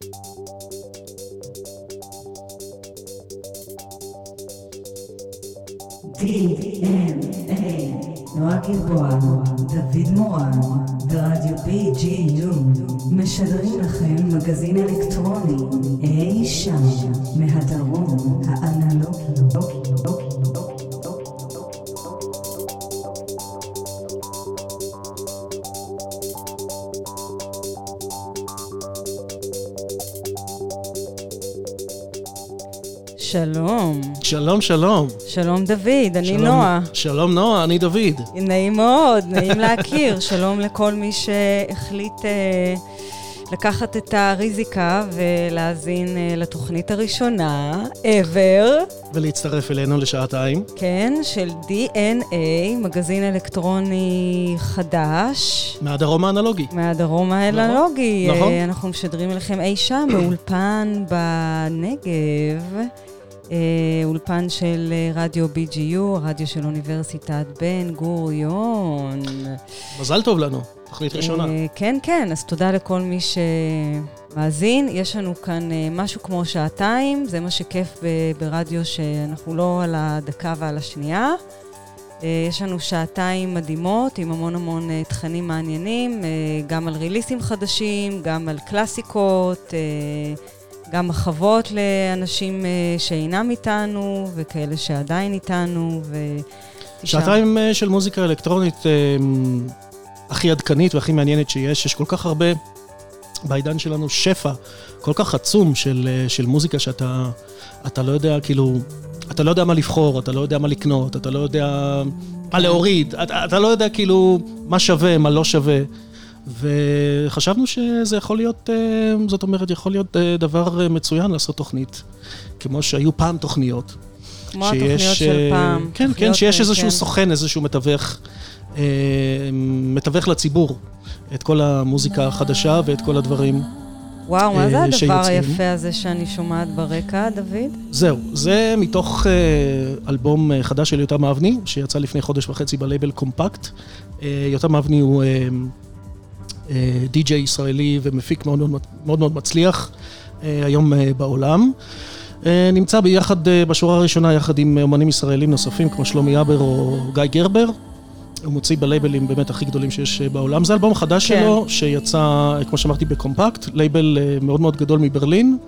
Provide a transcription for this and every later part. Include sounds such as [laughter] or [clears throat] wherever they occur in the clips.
DNA, נועה גלבוע, דוד מורן, ברדיו BGU, משדרים לכם מגזין אלקטרוני, אי שם, מהדרום האנלוגי. שלום. שלום, שלום. דוד, אני שלום, נועה. שלום נועה, אני דוד. נעים מאוד, נעים להכיר. [laughs] שלום לכל מי שהחליט אה, לקחת את הריזיקה ולהאזין אה, לתוכנית הראשונה, ever, ולהצטרף אלינו לשעתיים. כן, של DNA, מגזין אלקטרוני חדש. מהדרום האנלוגי. מהדרום האנלוגי. נכון. אה, אנחנו משדרים אליכם אי שם [clears throat] באולפן בנגב. אה, אולפן של אה, רדיו BGU, הרדיו של אוניברסיטת בן גוריון. מזל טוב לנו, תוכנית ראשונה. אה, כן, כן, אז תודה לכל מי שמאזין. יש לנו כאן משהו כמו שעתיים, זה מה שכיף ברדיו, שאנחנו לא על הדקה ועל השנייה. יש לנו שעתיים מדהימות עם המון המון תכנים מעניינים, גם על ריליסים חדשים, גם על קלאסיקות, גם מחוות לאנשים אה, שאינם איתנו וכאלה שעדיין איתנו. ו... שעתיים אה, של מוזיקה אלקטרונית אה, הכי עדכנית והכי מעניינת שיש. יש כל כך הרבה, בעידן שלנו, שפע כל כך עצום של, של מוזיקה שאתה אתה לא יודע, כאילו, אתה לא יודע מה לבחור, אתה לא יודע מה לקנות, אתה לא יודע מה להוריד, אתה, אתה לא יודע כאילו מה שווה, מה לא שווה. וחשבנו שזה יכול להיות, אה, זאת אומרת, יכול להיות אה, דבר אה, מצוין לעשות תוכנית, כמו שהיו פעם תוכניות. כמו התוכניות של פעם. כן, כן, שיש אה, איזשהו כן. סוכן, איזשהו מתווך, אה, מתווך לציבור את כל המוזיקה החדשה ואת כל הדברים. וואו, מה זה הדבר שיוצאים. היפה הזה שאני שומעת ברקע, דוד? זהו, זה מתוך אלבום חדש של יותם אבני, שיצא לפני חודש וחצי בלייבל קומפקט. יותם אבני הוא די-ג'יי ישראלי ומפיק מאוד מאוד, מאוד, מאוד מצליח אה, היום אה, בעולם. אה, נמצא ביחד, אה, בשורה הראשונה, יחד עם אומנים ישראלים נוספים, כמו שלומי אבר או גיא גרבר. הוא מוציא בלייבלים באמת הכי גדולים שיש אה, בעולם. זה אלבום חדש כן. שלו, שיצא, אה, כמו שאמרתי, ב Kompakt, לייבל אה, מאוד מאוד גדול מברלין,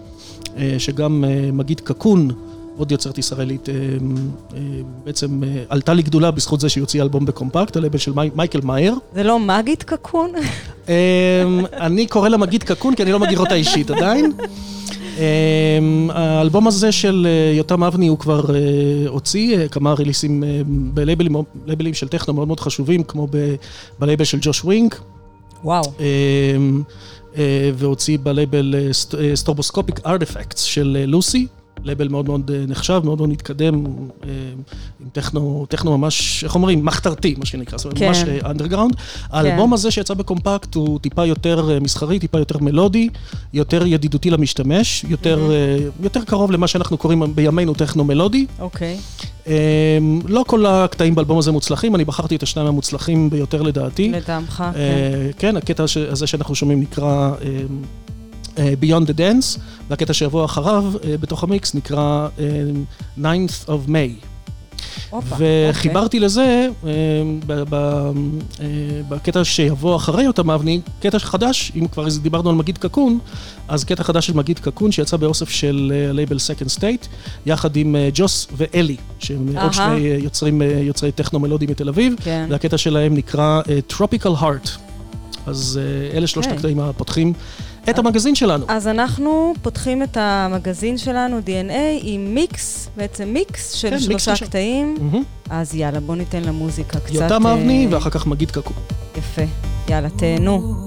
אה, שגם אה, מגיד קקון, עוד יוצרת ישראלית, אה, אה, בעצם אה, עלתה לגדולה בזכות זה שהיא הוציאה אלבום ב Kompakt, הלייבל של מי- מייקל מאייר. זה לא מגית קקון? אמ, אני קורא לה מגיד קקון, כי אני לא מכיר אותה אישית עדיין. אמ, האלבום הזה של יותם אבני הוא כבר הוציא כמה ריליסים בלייבלים לייבלים של טכנו מאוד מאוד חשובים, כמו בלייבל של ג'וש ווינק, וואו. אמ, והוציא בלייבל סט- Stroboscopic Artefacts של לוסי. לייבל מאוד מאוד אה, נחשב, מאוד מאוד מתקדם, אה, עם טכנו, טכנו ממש, איך אומרים, מחתרתי, מה שנקרא, זאת אומרת, כן. ממש אנדרגראונד. האלבום הזה שיצא ב Kompakt הוא טיפה יותר אה, מסחרי, טיפה יותר מלודי, יותר ידידותי למשתמש, יותר, אה, יותר קרוב למה שאנחנו קוראים בימינו טכנו מלודי. אוקיי. אה, לא כל הקטעים באלבום הזה מוצלחים, אני בחרתי את השניים המוצלחים ביותר לדעתי. לטעמך, כן. אה, כן, הקטע הזה שאנחנו שומעים נקרא אה, אה, Beyond the Dance, והקטע שיבוא אחריו אה, בתוך המיקס נקרא אה, 9th of May. וחיברתי לזה, אה, ב- ב- אה, בקטע שיבוא אחרי אותם אבני, קטע חדש, אם כבר דיברנו על מגיד קקון, אז קטע חדש של מגיד קקון שיצא באוסף של אה, לייבל Second State, יחד עם אה, ג'וס ואלי, שהם אה, עוד. שני אה, יוצרים, אה, יוצרי טכנו מלודי מתל אביב. כן. והקטע שלהם נקרא אה, Tropical Heart. אז אה, אלה שלושת אוקיי. הקטעים הפותחים את המגזין שלנו. אז אנחנו פותחים את המגזין שלנו, DNA, עם מיקס, בעצם מיקס של כן, מיקס שלושה ראשון. קטעים. מהמם. אז יאללה, בוא ניתן למוזיקה קצת... יותם אה, אבני ואחר כך מגיד קקו. יפה. יאללה, תהנו.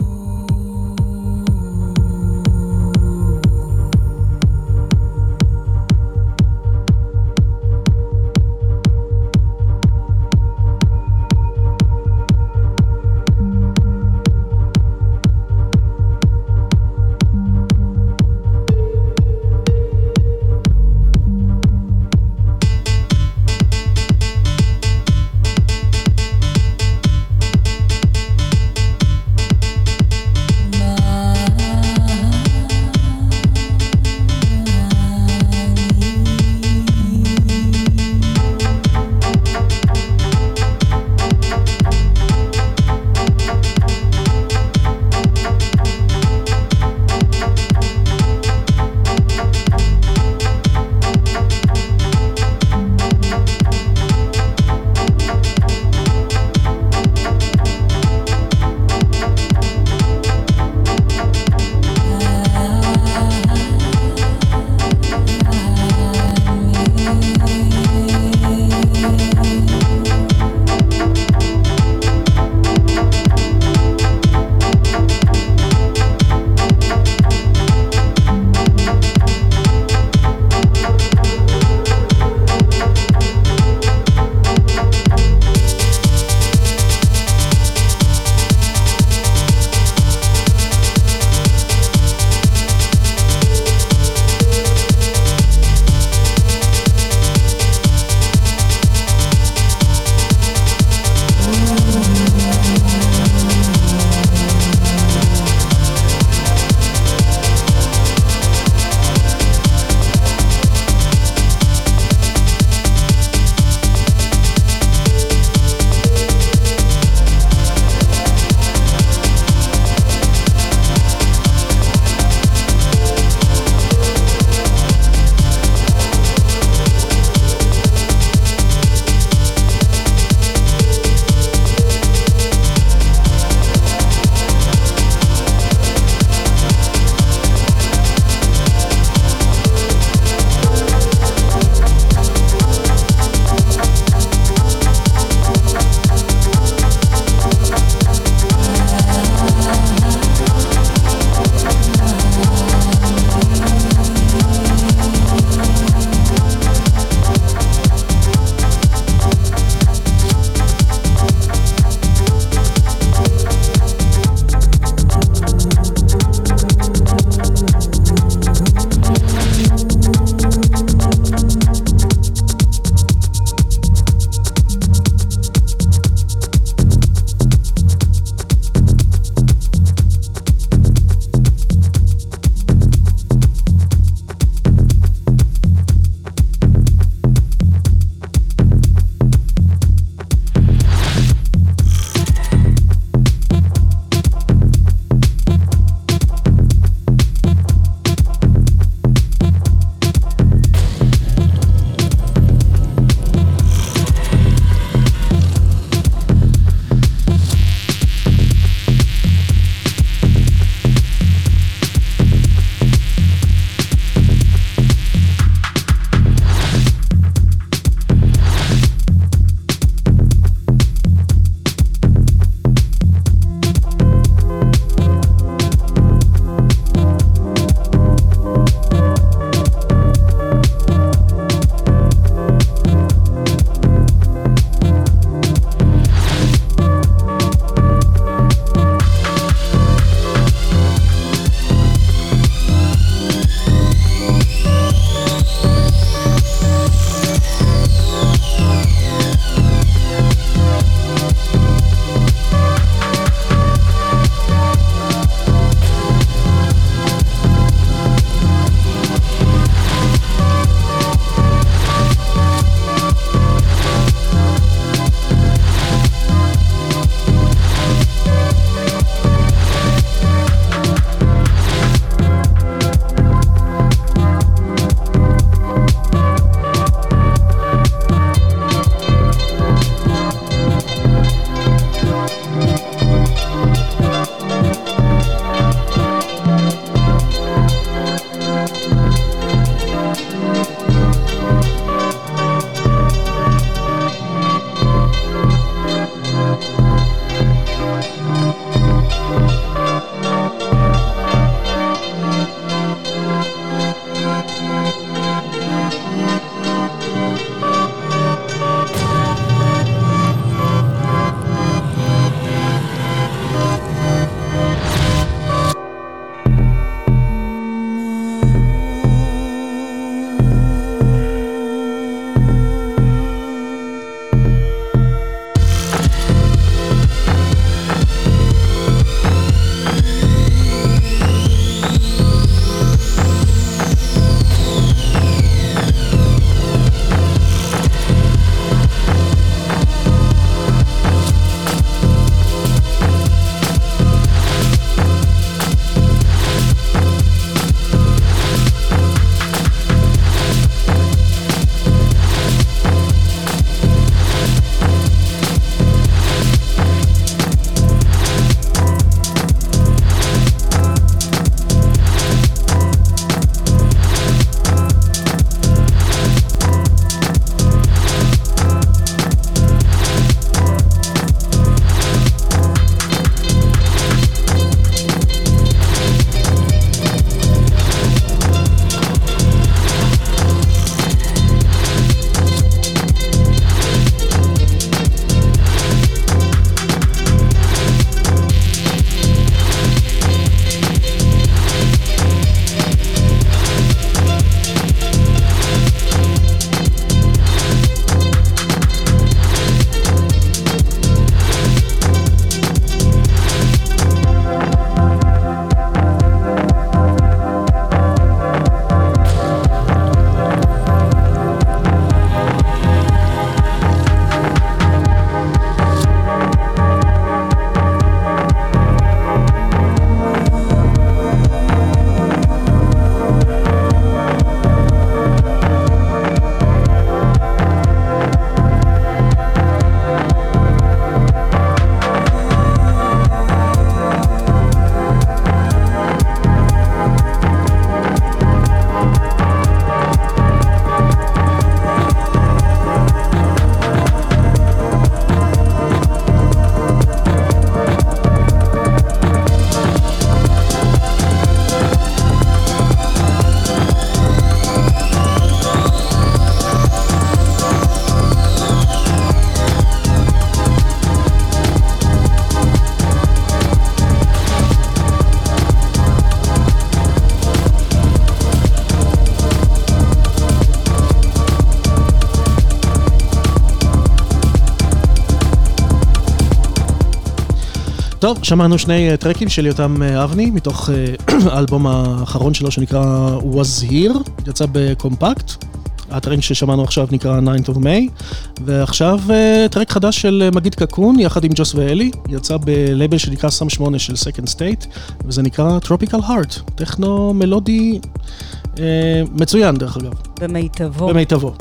טוב, שמענו שני טרקים של יותם אבני, מתוך [clears throat] האלבום האחרון שלו שנקרא Was Here, יצא בקומפקט. הטרק ששמענו עכשיו נקרא 9th of May, ועכשיו טרק חדש של מגיד קקון יחד עם ג'וס ואלי, יצא בלייבל שנקרא סם 8 של Second State, וזה נקרא Tropical Heart, טכנו מלודי אה, מצוין דרך אגב. במיטבו. במיטבו.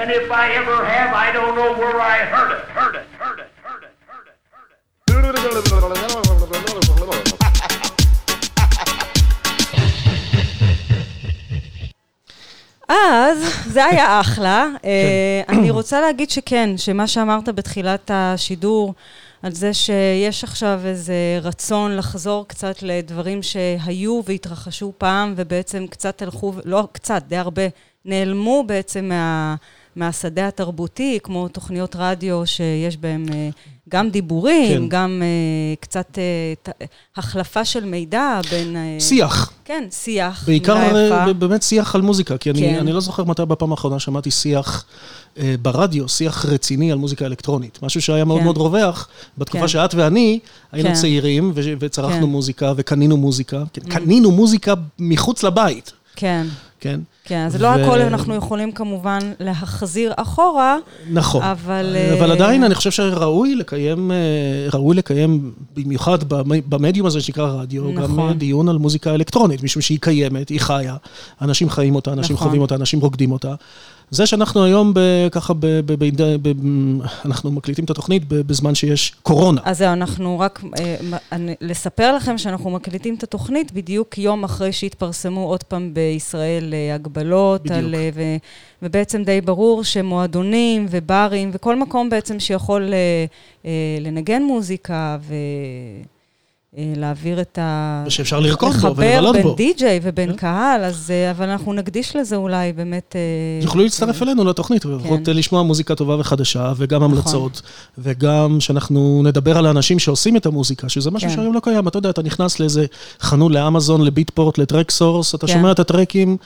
And if I ever have, I don't know where I heard it, heard it, heard it, heard it, heard it, heard it. אז זה היה אחלה. אה, אני רוצה להגיד שכן, שמה שאמרת בתחילת השידור, על זה שיש עכשיו איזה רצון לחזור קצת לדברים שהיו והתרחשו פעם, ובעצם קצת הלכו, לא קצת, די הרבה, נעלמו בעצם מה, מהשדה התרבותי, כמו תוכניות רדיו שיש בהם אה, גם דיבורים, כן. גם uh, קצת ת, החלפה של מידע בין... שיח. כן, שיח. בעיקר. אה, באמת שיח על מוזיקה, כי אני, כן. אני לא זוכר מתי בפעם האחרונה שמעתי שיח אה, ברדיו, שיח רציני על מוזיקה אלקטרונית. משהו שהיה מאוד כן. מאוד רווח, בתקופה כן. שאת ואני היינו כן. צעירים ו- וצרכנו כן. Mm. מוזיקה וקנינו מוזיקה. כן, קנינו מוזיקה מחוץ לבית, כן, כן? כן. אז לא ו- הכל אנחנו יכולים כמובן להחזיר אחורה, נכון. אבל... אבל אה, עדיין אני חושב שראוי לקיים, אה, ראוי לקיים, במיוחד במ- במדיום הזה שנקרא רדיו, גם נכון. אה, דיון על מוזיקה אלקטרונית, משום שהיא קיימת, היא חיה, אנשים חיים אותה, אנשים נכון. חווים אותה, אנשים רוקדים אותה. זה שאנחנו היום ב- ככה, ב- ב- ב- ב- אנחנו מקליטים את התוכנית ב- בזמן שיש קורונה. אז זהו, אנחנו רק, אה, אני- לספר לכם שאנחנו מקליטים את התוכנית בדיוק יום אחרי שהתפרסמו עוד פעם בישראל אה, הגבלות, בדיוק. על, אה, ו, ובעצם די ברור שמועדונים וברים וכל מקום בעצם שיכול אה, אה, לנגן מוזיקה ולהעביר את ה... ושאפשר לרקוד בו לחבר ולבלות בין בו. די-ג'יי ובין כן. קהל, אז, אה, אבל אנחנו נקדיש לזה אולי באמת... אה, יוכלו להצטרף אלינו לתוכנית, ולפחות לשמוע מוזיקה טובה וחדשה, וגם נכון. המלצות, וגם שאנחנו נדבר על האנשים שעושים את המוזיקה, שזה משהו כן. שהיום לא קיים. אתה יודע, אתה נכנס לאיזה חנות לאמזון, ל Beatport, ל Traxsource, אתה כן. שומע את הטרקים.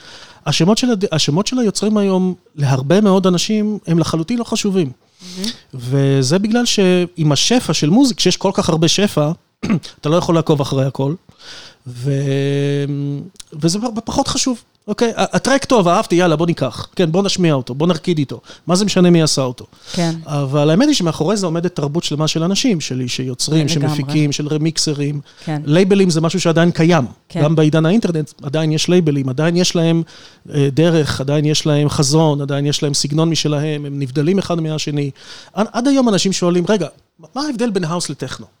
השמות של, הד- השמות של היוצרים היום, להרבה מאוד אנשים, הם לחלוטין לא חשובים. וזה בגלל שעם השפע של מוזיק, כשיש כל כך הרבה שפע, אתה לא יכול לעקוב אחרי הכל, ו... וזה פחות חשוב. אוקיי, הטרק טוב, אהבתי, יאללה, בוא ניקח. כן, בוא נשמיע אותו, בוא נרקיד איתו. מה זה משנה מי עשה אותו? כן, אבל האמת היא שמאחורי זה עומדת תרבות שלמה של אנשים, שלי, שיוצרים, לגמרי. שמפיקים, של רמיקסרים. כן. לייבלים זה משהו שעדיין קיים. כן. גם בעידן האינטרנט עדיין יש לייבלים, עדיין יש להם אה, דרך, עדיין יש להם חזון, עדיין יש להם סגנון משלהם, הם נבדלים אחד מהשני. עד היום אנשים שואלים, רגע, מה ההבדל בין האוס לטכנו?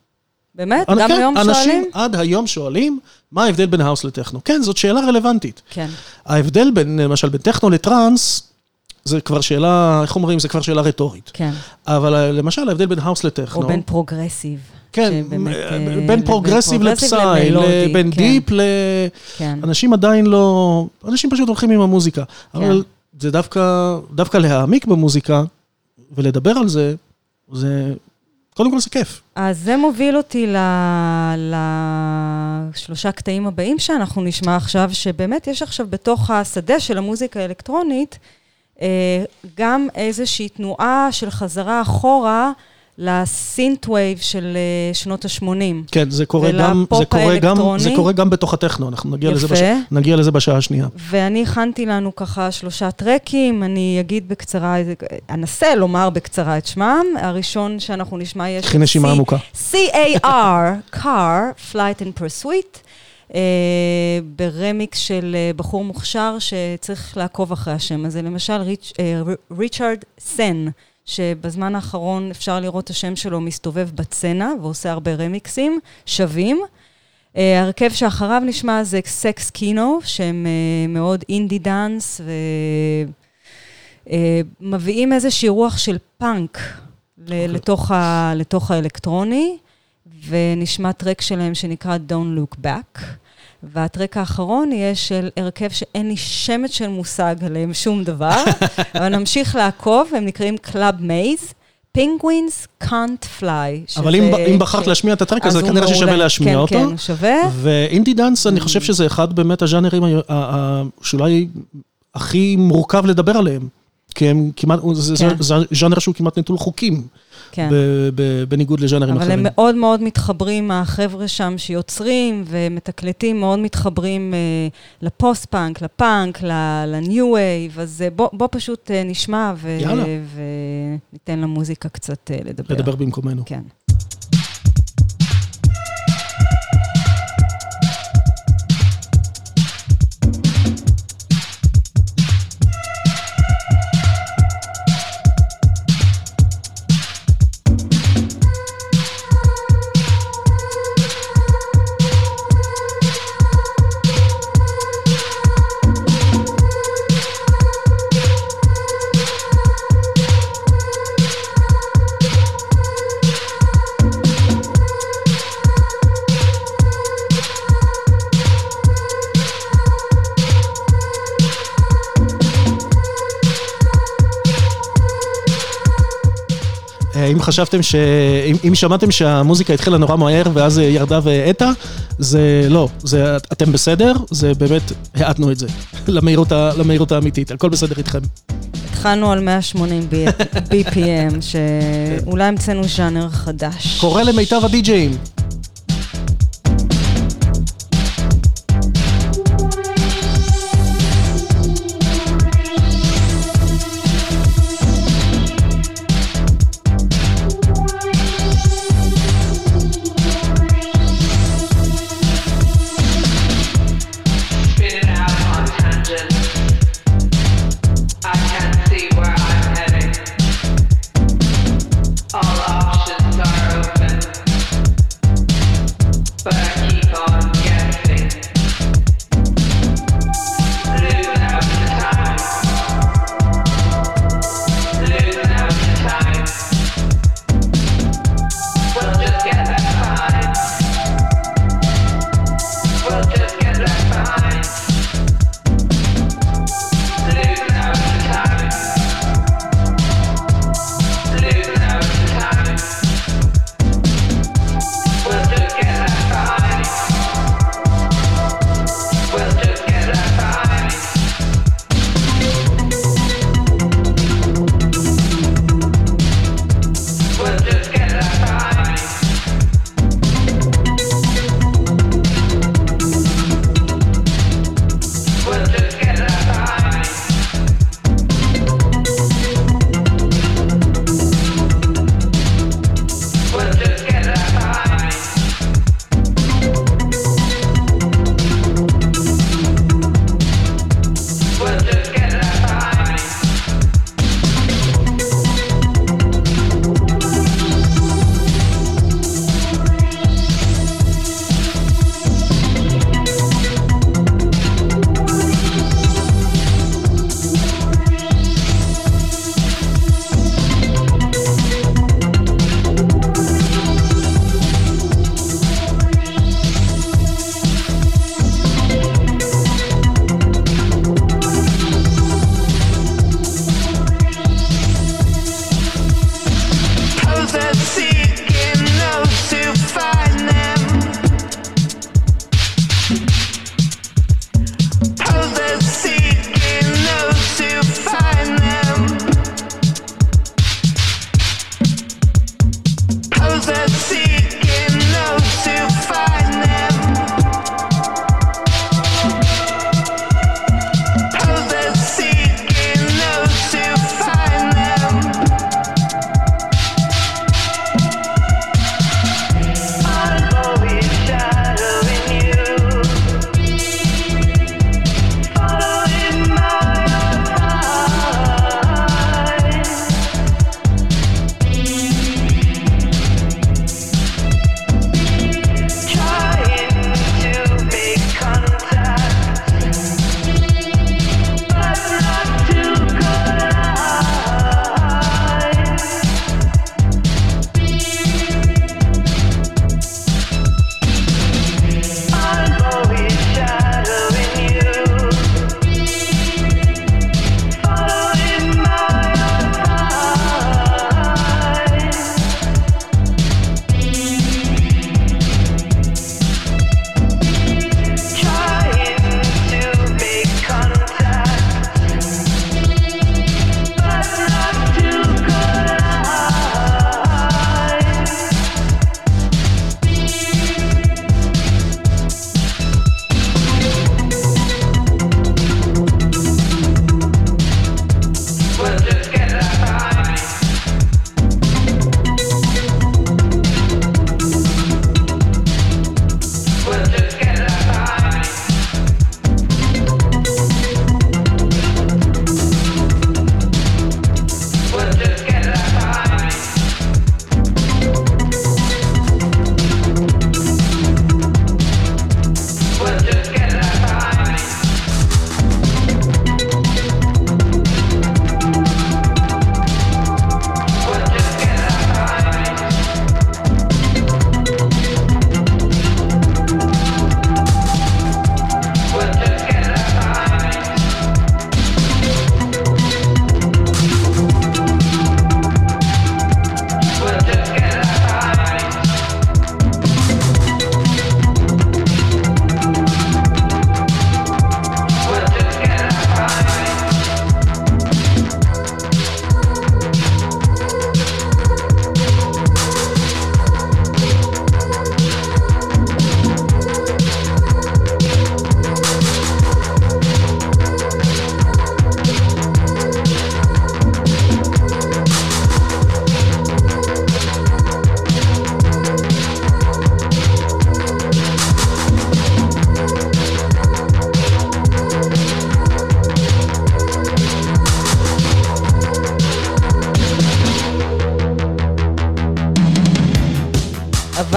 באמת? גם כן, היום אנשים שואלים? עד היום שואלים, מה ההבדל בין האוס לטכנו? כן, זאת שאלה רלוונטית. כן, ההבדל בין, למשל, בין טכנו לטראנס, זה כבר שאלה, איך אומרים? זה כבר שאלה רטורית. כן. אבל אה, למשל, ההבדל בין האוס לטכנו... או בין progressive. כן, שבאמת, אה, אה, בין progressive ל psy, למלודי, בין כן. deep ל... כן. אנשים עדיין לא... אנשים פשוט הולכים עם המוזיקה. אבל זה דווקא, דווקא להעמיק במוזיקה ולדבר על זה, זה... קודם כל זה כיף. אז זה מוביל אותי ל- לשלושה קטעים הבאים שאנחנו נשמע עכשיו, שבאמת יש עכשיו בתוך השדה של המוזיקה האלקטרונית, אה, גם איזושהי תנועה של חזרה אחורה לסינט וייב של אה, שנות ה-80. כן, זה קורה גם, זה קורה גם. זה קורה גם בתוך הטכנו, אנחנו נגיע לזה, יפה. בש... נגיע לזה בשעה השנייה. ואני הכנתי לנו ככה שלושה טרקים, אני אגיד בקצרה, אנסה לומר בקצרה את שמם. הראשון שאנחנו נשמע יש... קחי נשימה C- עמוקה. C-A-R, car, flight and pursuit, uh, ברמיקס של uh, בחור מוכשר שצריך לעקוב אחרי השם הזה. למשל, ריצ', uh, ריצ'רד סן, שבזמן האחרון אפשר לראות את השם שלו מסתובב בצנה ועושה הרבה רמיקסים שווים. Uh, ההרכב שאחריו נשמע זה סקס קינו, שהם uh, מאוד אינדי דאנס, ומביאים איזושהי רוח של פאנק ל- לתוך, ה- לתוך האלקטרוני, ונשמע טרק שלהם שנקרא Don't Look Back. והטרק האחרון יהיה של הרכב שאין לי שמץ של מושג עליהם שום דבר, [laughs] אבל נמשיך לעקוב, הם נקראים Club Maze. Penguins Can't Fly. אבל אם, אם בחרת ש- להשמיע את הטרק הזה, כנראה ששווה מעולה. להשמיע כן, אותו. כן, הוא שווה. ו indie dance, אני חושב שזה אחד באמת הז'אנרים שאולי הכי מורכב לדבר עליהם. כי הם כמעט, כן. זה ז'אנר שהוא כמעט נטול חוקים, כן. בניגוד לז'אנרים אבל אחרים. הם מאוד מאוד מתחברים, החבר'ה שם שיוצרים ומתקלטים, מאוד מתחברים אה, לפוסט-פאנק, לפאנק, ל new wave, אז אה, בוא, בוא פשוט אה, נשמע ו-. וניתן למוזיקה קצת אה, לדבר. לדבר במקומנו. כן. חשבתם ש... אם, אם שמעתם שהמוזיקה התחילה נורא מהר ואז ירדה והאטה, זה לא, זה אתם בסדר, זה באמת, האטנו את זה [laughs] למהירות, ה- למהירות האמיתית, הכל בסדר איתכם. התחלנו על 180 BPM, [laughs] שאולי המצאנו ז'אנר חדש. קורא למיטב הדי-ג'אים.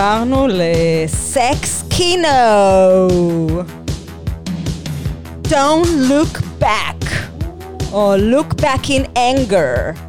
התחברנו לסקס קינו. Don't look back, או look back in anger.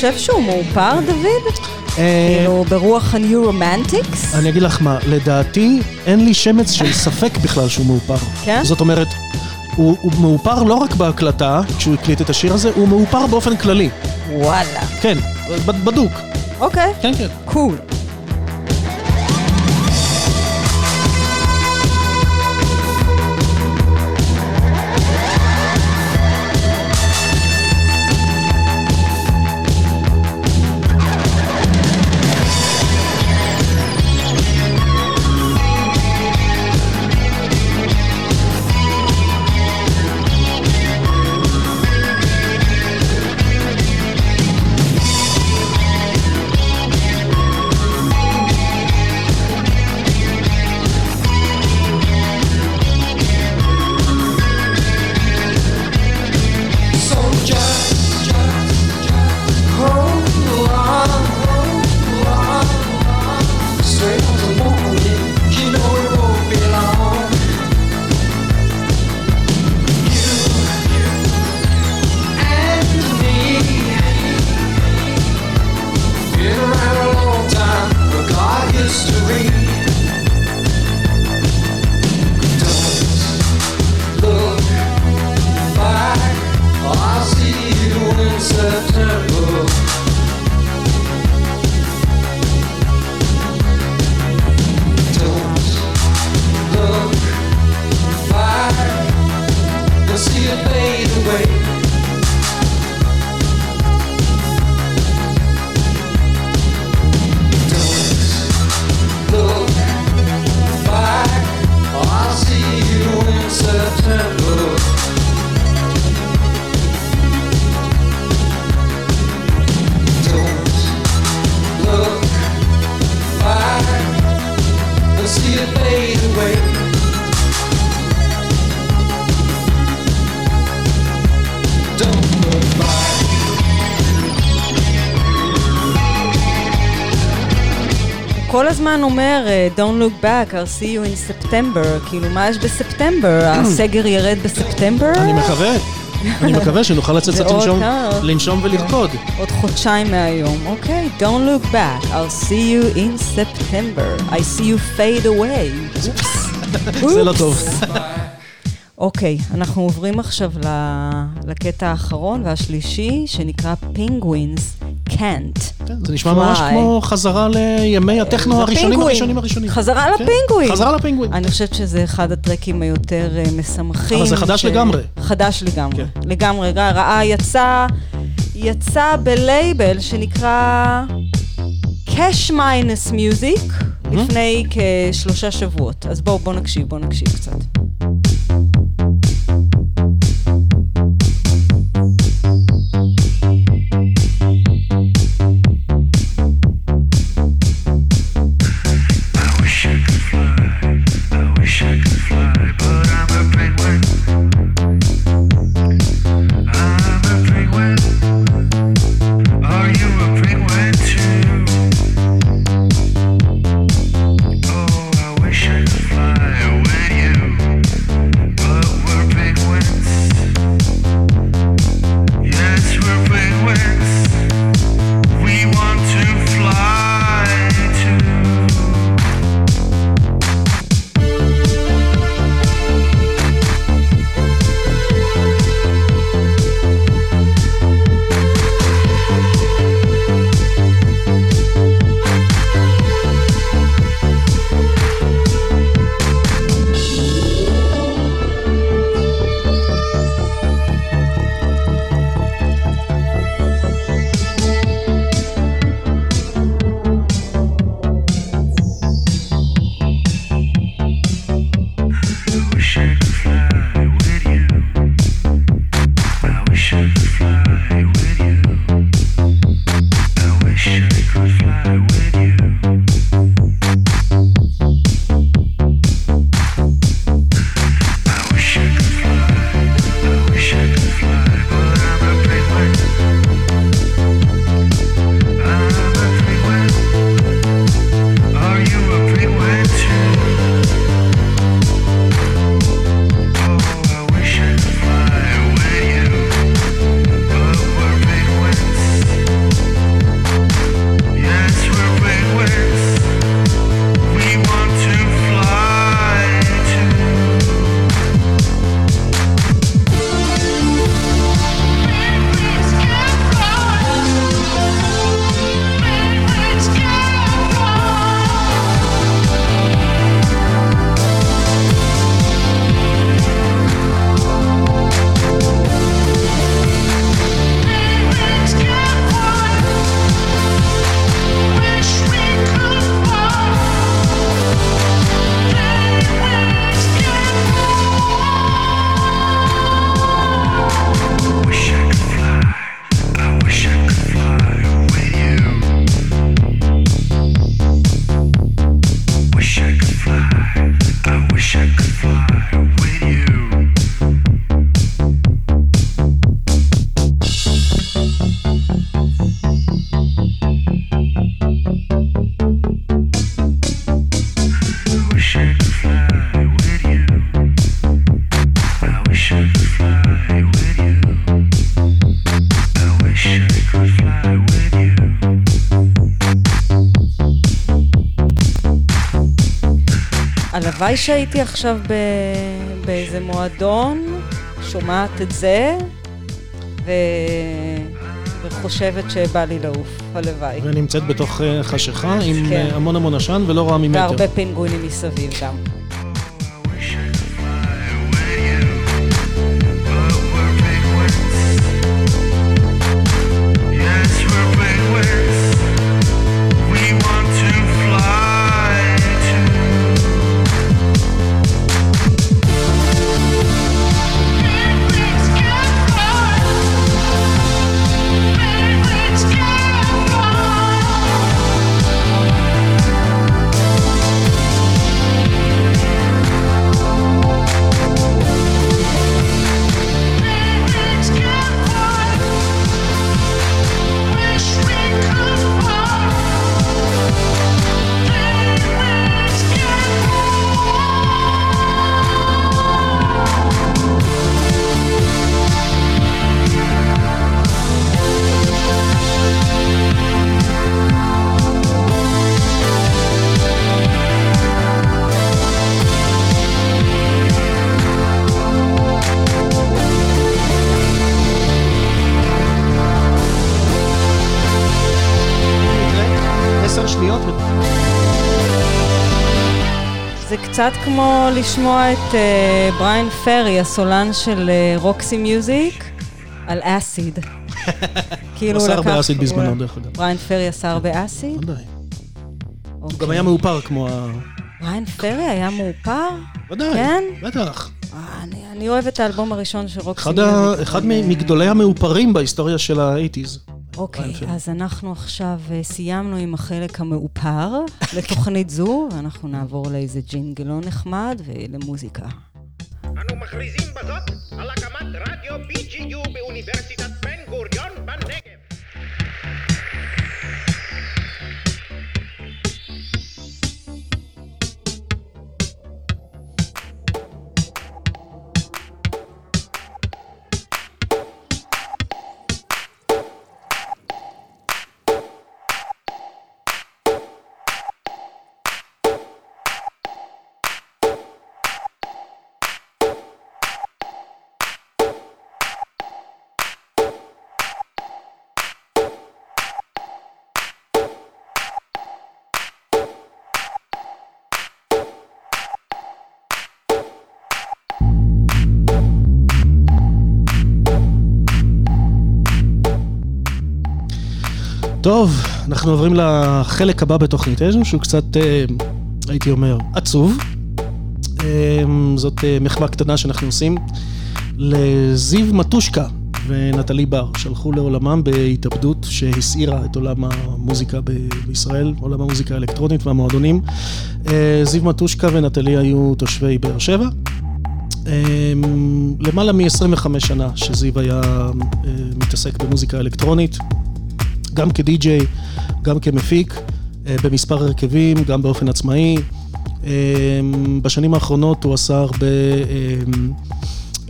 חושב שהוא מאופר, דוד? אה, כאילו, ברוח ה-New Romantics? אני אגיד לך מה, לדעתי אין לי שמץ של ספק בכלל שהוא מאופר. כן? זאת אומרת, הוא, הוא מאופר לא רק בהקלטה, כשהוא הקליט את השיר הזה, הוא מאופר באופן כללי. וואלה. כן, בדוק. אוקיי. כן, כן. קול. Cool. הזמן אומר, אה, Don't look back, I'll see you in September. כאילו, מה יש בספטמבר? הסגר ירד בספטמבר? אני מקווה, אני מקווה שנוכל לצאת קצת לנשום- ולרקוד. עוד חודשיים מהיום. אוקיי, Don't look back, I'll see you in September. I see you fade away. [laughs] זה לא. טוב. אוקיי, אנחנו עוברים עכשיו לקטע האחרון והשלישי, שנקרא Penguins Can't. כן, זה נשמע ממש. כמו חזרה לימי הטכנו הראשונים. הראשונים הראשונים. חזרה כן, לפינגווין. חזרה לפינגווין. אני חושבת שזה אחד הטרקים היותר אה, משמחים. אבל זה חדש לגמרי. חדש לגמרי. כן. לגמרי. רע- רעה יצא, יצא בלייבל שנקרא Cash Minus Music לפני כשלושה שבועות. אז בואו בוא נקשיב, בואו נקשיב קצת. הלוואי שהייתי עכשיו ב... באיזה מועדון, שומעת את זה, ו... וחושבת שבא לי לעוף, הלוואי. ונמצאת בתוך אה, חשיכה עם כן. אה, המון המון עשן ולא רואה ממטר. והרבה פינגווינים מסביב גם. קצת כמו לשמוע את אה, בריאן פרי, הסולן של אה, רוקסי מיוזיק, על אסיד. [laughs] כאילו הוא עשה לקח- הרבה אסיד בזמנו, הוא- דרך אגב. בריאן פרי עשה הרבה אסיד? ודאי. הוא אוקיי. גם היה מאופר כמו ה... בריאן פרי היה מאופר? ודאי, כן? בטח. אה, אני, אני אוהבת את האלבום הראשון של רוקסי מיוזיק. אחד מגדולי המאופרים בהיסטוריה של האייטיז. אוקיי, בריאן פרי. אז אנחנו עכשיו אה, סיימנו עם החלק המאופר [laughs] לתוכנית זו, ואנחנו נעבור לאיזה ג'ינגלון נחמד ולמוזיקה. אנו מכריזים בזאת על הקמת רדיו BGU באוניברסיטת טוב, אנחנו עוברים לחלק הבא בתוכניתנו, שהוא קצת, אה, הייתי אומר, עצוב. אה, זאת אה, מחווה קטנה שאנחנו עושים לזיו מטושקה ונטלי בר, שהלכו לעולמם בהתאבדות שהסעירה את עולם המוזיקה בישראל, עולם המוזיקה האלקטרונית והמועדונים. אה, זיו מטושקה ונטלי היו תושבי באר שבע. למעלה מ-25 שנה שזיו היה אה, מתעסק במוזיקה אלקטרונית, גם כדי-ג'יי, גם כמפיק, אה, במספר הרכבים, גם באופן עצמאי. אמ, בשנים האחרונות הוא עשה הרבה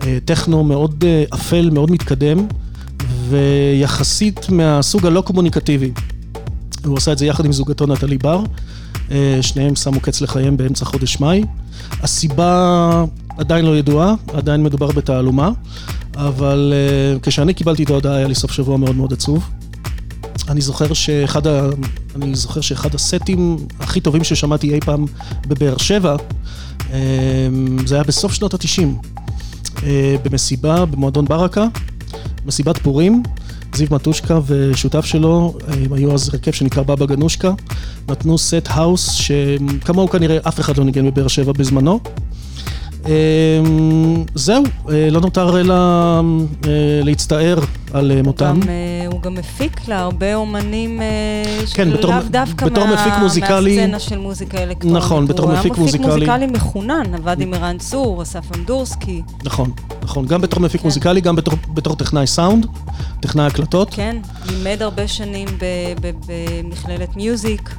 אה, טכנו מאוד אה, אפל, מאוד מתקדם, ויחסית מהסוג הלא קומוניקטיבי. הוא עשה את זה יחד עם זוגתו נטלי בר, אה, שניהם שמו קץ לחייהם באמצע חודש מאי. הסיבה עדיין לא ידועה, עדיין מדובר בתעלומה, אבל אה, כשאני קיבלתי את ההודעה היה לי סוף שבוע מאוד מאוד עצוב. אני זוכר שאחד, ה... אני זוכר שאחד הסטים הכי טובים ששמעתי אי פעם בבאר שבע, אה, זה היה בסוף שנות התשעים, אה, במסיבה במועדון ברקה, מסיבת פורים, זיו מטושקה ושותף שלו, אה, הם היו אז הרכב שנקרא בבא גנושקה, נתנו סט האוס שכמוהו כנראה אף אחד לא ניגן בבאר שבע בזמנו. אה, זהו, אה, לא נותר אלא אה, להצטער על אה, מותם. הוא גם מפיק להרבה אומנים כן, בתור- לאו דווקא בתור מה, מפיק מוזיקלי- מהסצנה של מוזיקה אלקטרונית. נכון, בתור מפיק הוא היה מוזיקלי- מפיק מוזיקלי מחונן, עבד עם ערן צור, אסף אמדורסקי, נכון, נכון, גם בתור מפיק כן. מוזיקלי, גם בתור, בתור טכנאי סאונד, טכנאי הקלטות. כן, לימד הרבה שנים במכללת מיוזיק,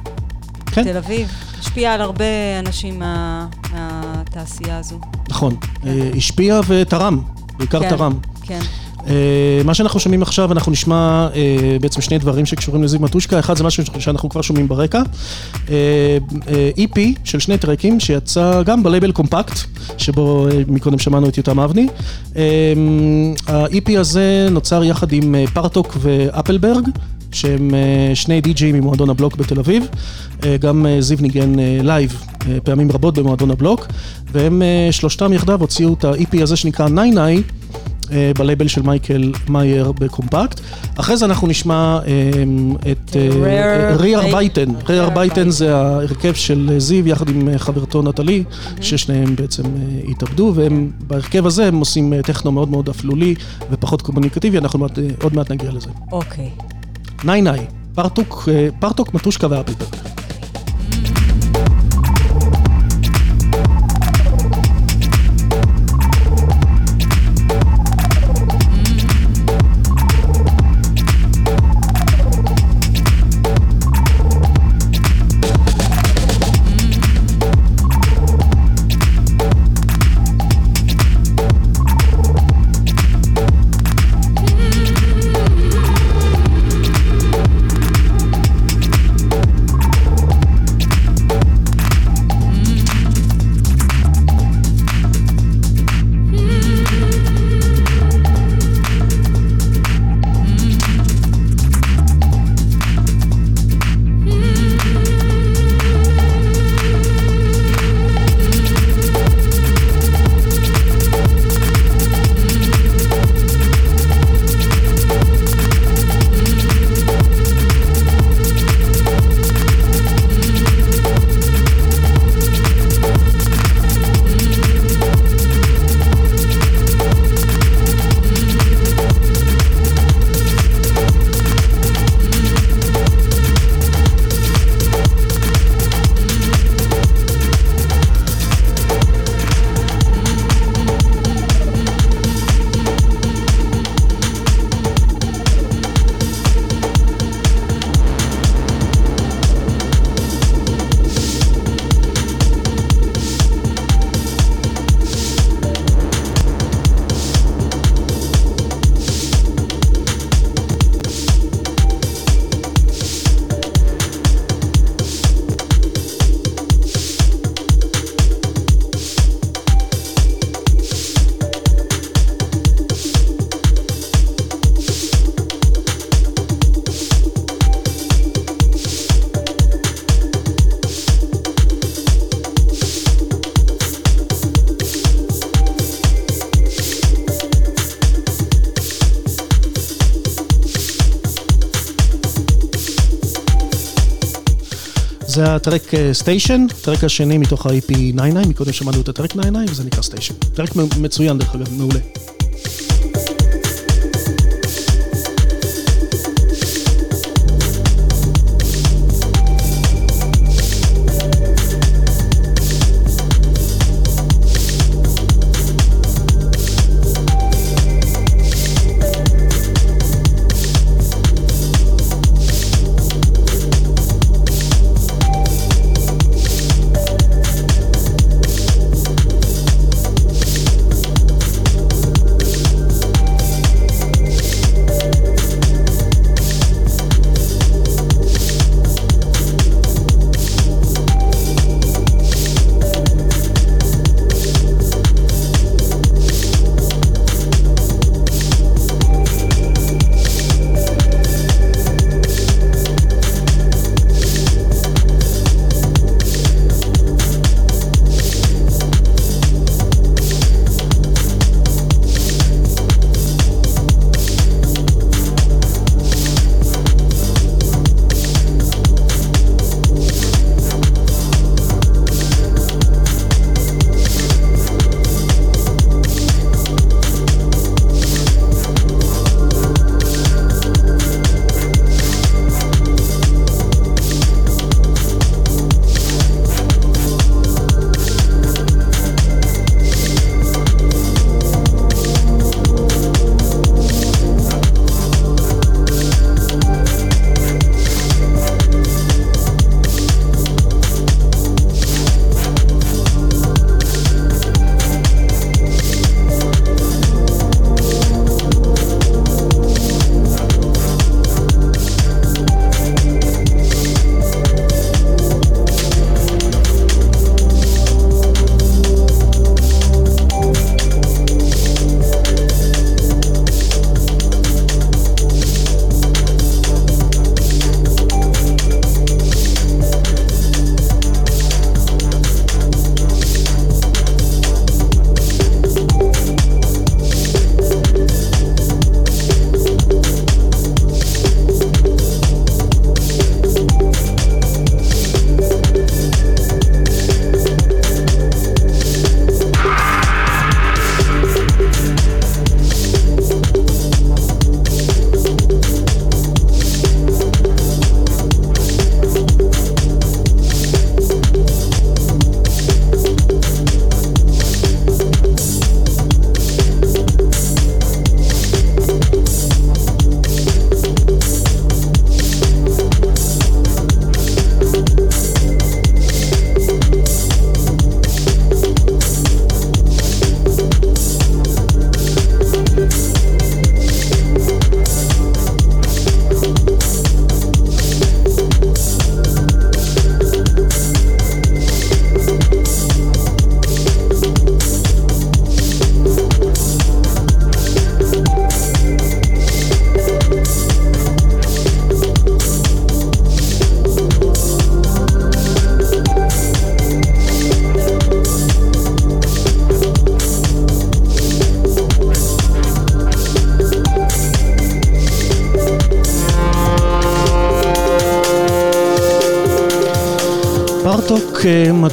כן. תל אביב. השפיע על הרבה אנשים מה- מהתעשייה הזו. נכון, אה, השפיע ותרם, בעיקר כן, תרם. כן. אה, מה שאנחנו שומעים עכשיו, אנחנו נשמע אה, בעצם שני דברים שקשורים לזיו מטושקה, אחד זה משהו שאנחנו כבר שומעים ברקע, אה, אה, EP של שני טרקים שיצא גם בלייבל קומפקט, שבו אה, מקודם שמענו את יותם אבני. אה, ה-EP הזה נוצר יחד עם פרטוק ואפלברג. שהם אה, שני די-ג'ים ממועדון הבלוק בתל אביב, אה, גם אה, זיו ניגן לייב פעמים רבות במועדון הבלוק, והם שלושתם יחדיו הוציאו את ה-EP הזה שנקרא נייניי, אה, בלייבל של מייקל מאייר בקומפקט. אחרי זה אנחנו נשמע את ריאר בייטן. ריאר בייטן. זה ההרכב של זיו יחד עם חברתו נטלי, ששניהם בעצם התאבדו, והם בהרכב הזה הם עושים טכנו מאוד מאוד אפלולי ופחות קומוניקטיבי, אנחנו עוד מעט נגיע לזה. אוקיי. ניי, פרטוק, אה, פרטוק, מטושקה ואפלברג. זה הטרק סטיישן, הטרק השני מתוך ה-IP 99, מקודם שמענו את הטרק 99 וזה נקרא סטיישן. טרק מצוין דרך אגב, מעולה.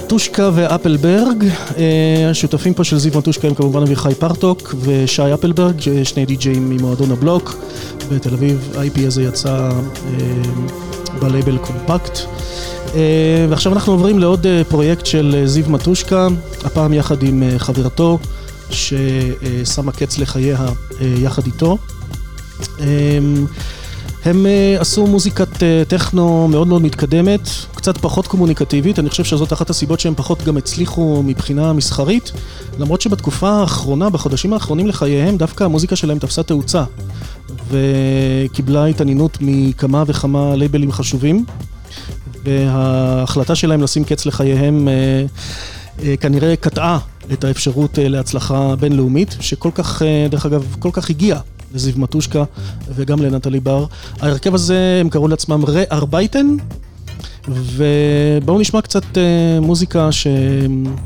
מטושקה ואפלברג, אה, השותפים פה של זיו מטושקה הם כמובן אביחי פרטוק ושי אפלברג, שני די-ג'אים ממועדון הבלוק בתל אביב, ה-IP הזה יצא אה, בלייבל קומפקט. אה, ועכשיו אנחנו עוברים לעוד פרויקט של זיו מטושקה, הפעם יחד עם חברתו, ששמה קץ לחייה יחד איתו. הם עשו מוזיקת טכנו מאוד מאוד מתקדמת, קצת פחות קומוניקטיבית, אני חושב שזאת אחת הסיבות שהם פחות גם הצליחו מבחינה מסחרית, למרות שבתקופה האחרונה, בחודשים האחרונים לחייהם, דווקא המוזיקה שלהם תפסה תאוצה, וקיבלה התעניינות מכמה וכמה לייבלים חשובים, וההחלטה שלהם לשים קץ לחייהם uh, uh, כנראה קטעה את האפשרות uh, להצלחה בינלאומית, שכל כך, דרך אגב, כל כך הגיעה. לזיו מטושקה וגם לנטלי בר. ההרכב הזה, הם קראו לעצמם רה-ארבייטן, ובואו נשמע קצת אה, מוזיקה ש...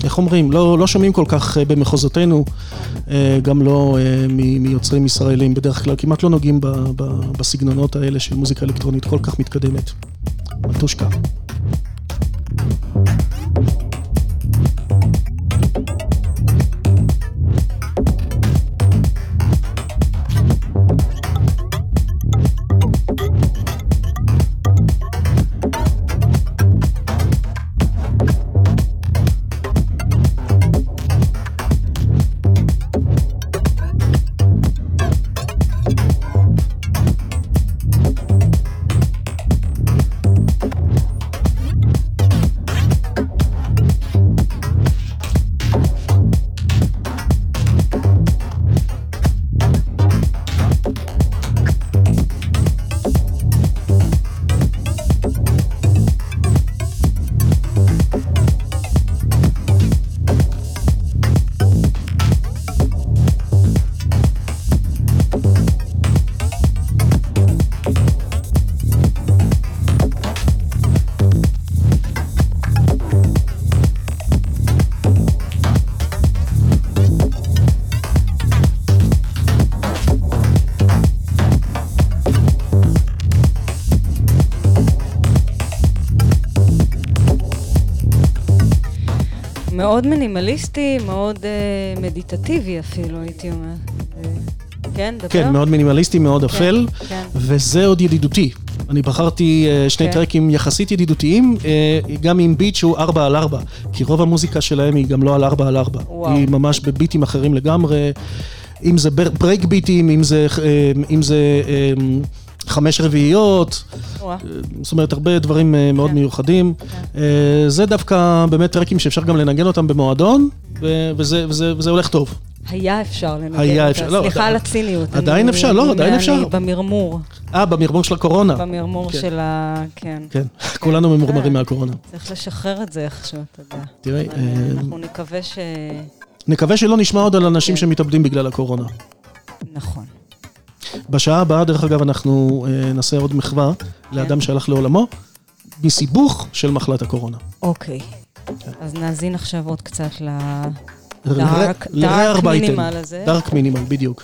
איך אומרים? לא, לא שומעים כל כך אה, במחוזותינו, אה, גם לא אה, מ- מיוצרים ישראלים. בדרך כלל כמעט לא נוגעים ב- ב- בסגנונות האלה של מוזיקה אלקטרונית כל כך מתקדמת. מטושקה. מינימליסטי, מאוד אה, מדיטטיבי אפילו, הייתי אומרת. אה, כן, דבר. כן, מאוד מינימליסטי, מאוד אפל, כן. וזה עוד ידידותי. אני בחרתי אה, שני כן. טרקים יחסית ידידותיים, אה, גם עם ביט שהוא 4 על 4, כי רוב המוזיקה שלהם היא גם לא על 4 על 4. וואו. היא ממש בביטים אחרים לגמרי, אם זה בר- break ביטים, אם זה, אם זה חמש רביעיות. זאת אומרת, הרבה דברים אה, מאוד כן. מיוחדים. אה, זה דווקא באמת טרקים שאפשר גם לנגן אותם במועדון, וזה, הולך טוב. היה אפשר לנגן היה אותה. אפשר, לא, סליחה עדיין- על הציניות. עדיין אני- אפשר, לא, עדיין אני אפשר. במרמור, אה, במרמור של הקורונה. במרמור כן. של ה... כן. כן, [laughs] כולנו ממורמרים כן. מהקורונה. צריך לשחרר את זה איכשהו, אתה יודע. תראי, אה, אנחנו נקווה ש... נקווה שלא נשמע עוד על אנשים כן. שמתאבדים בגלל הקורונה. נכון. בשעה הבאה, דרך אגב, אנחנו אה, נעשה עוד מחווה לאדם שהלך לעולמו, מסיבוך של מחלת הקורונה. אוקיי. כן. אז נאזין עכשיו עוד קצת ל... ר- דארק- לרייר דארק בייטן. מינימל הזה. דארק מינימל, בדיוק.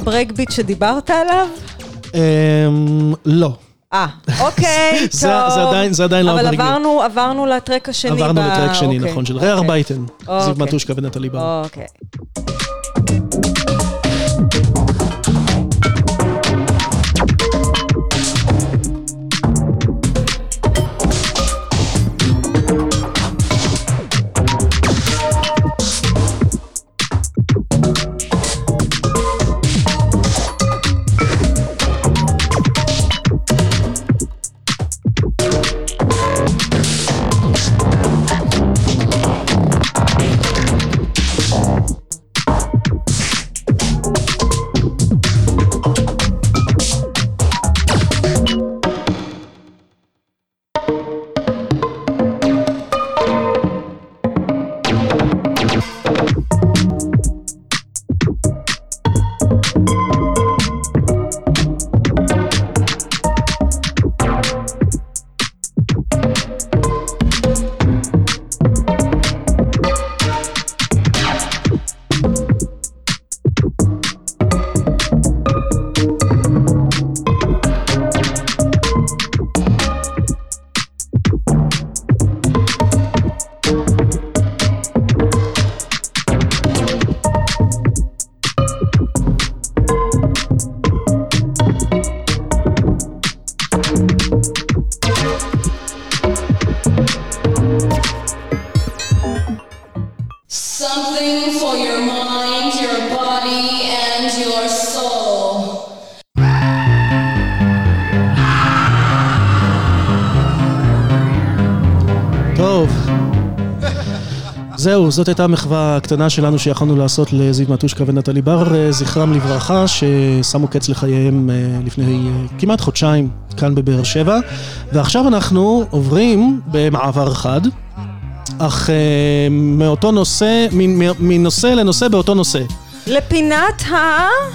זה ה break beat שדיברת עליו? אמ, לא. אה, אוקיי, [laughs] טוב. זה- עדיין- זה עדיין לא אבל ה break beat. עברנו, עברנו לטרק השני. עברנו לטרק שני, אוקיי, נכון, של אוקיי. בייטן. זיו אוקיי. מטושקה ונטלי בר. אוקיי. Something for your mind, your body, and your soul. טוב. זהו, זאת הייתה המחווה הקטנה שלנו שיכולנו לעשות לזיו מטושקה ונטלי בר, אה, זכרם לברכה, ששמו קץ לחייהם אה, לפני אה, כמעט חודשיים כאן בבאר שבע. ועכשיו אנחנו עוברים במעבר חד אך אה, מאותו נושא, מנושא לנושא באותו נושא. לפינת ה...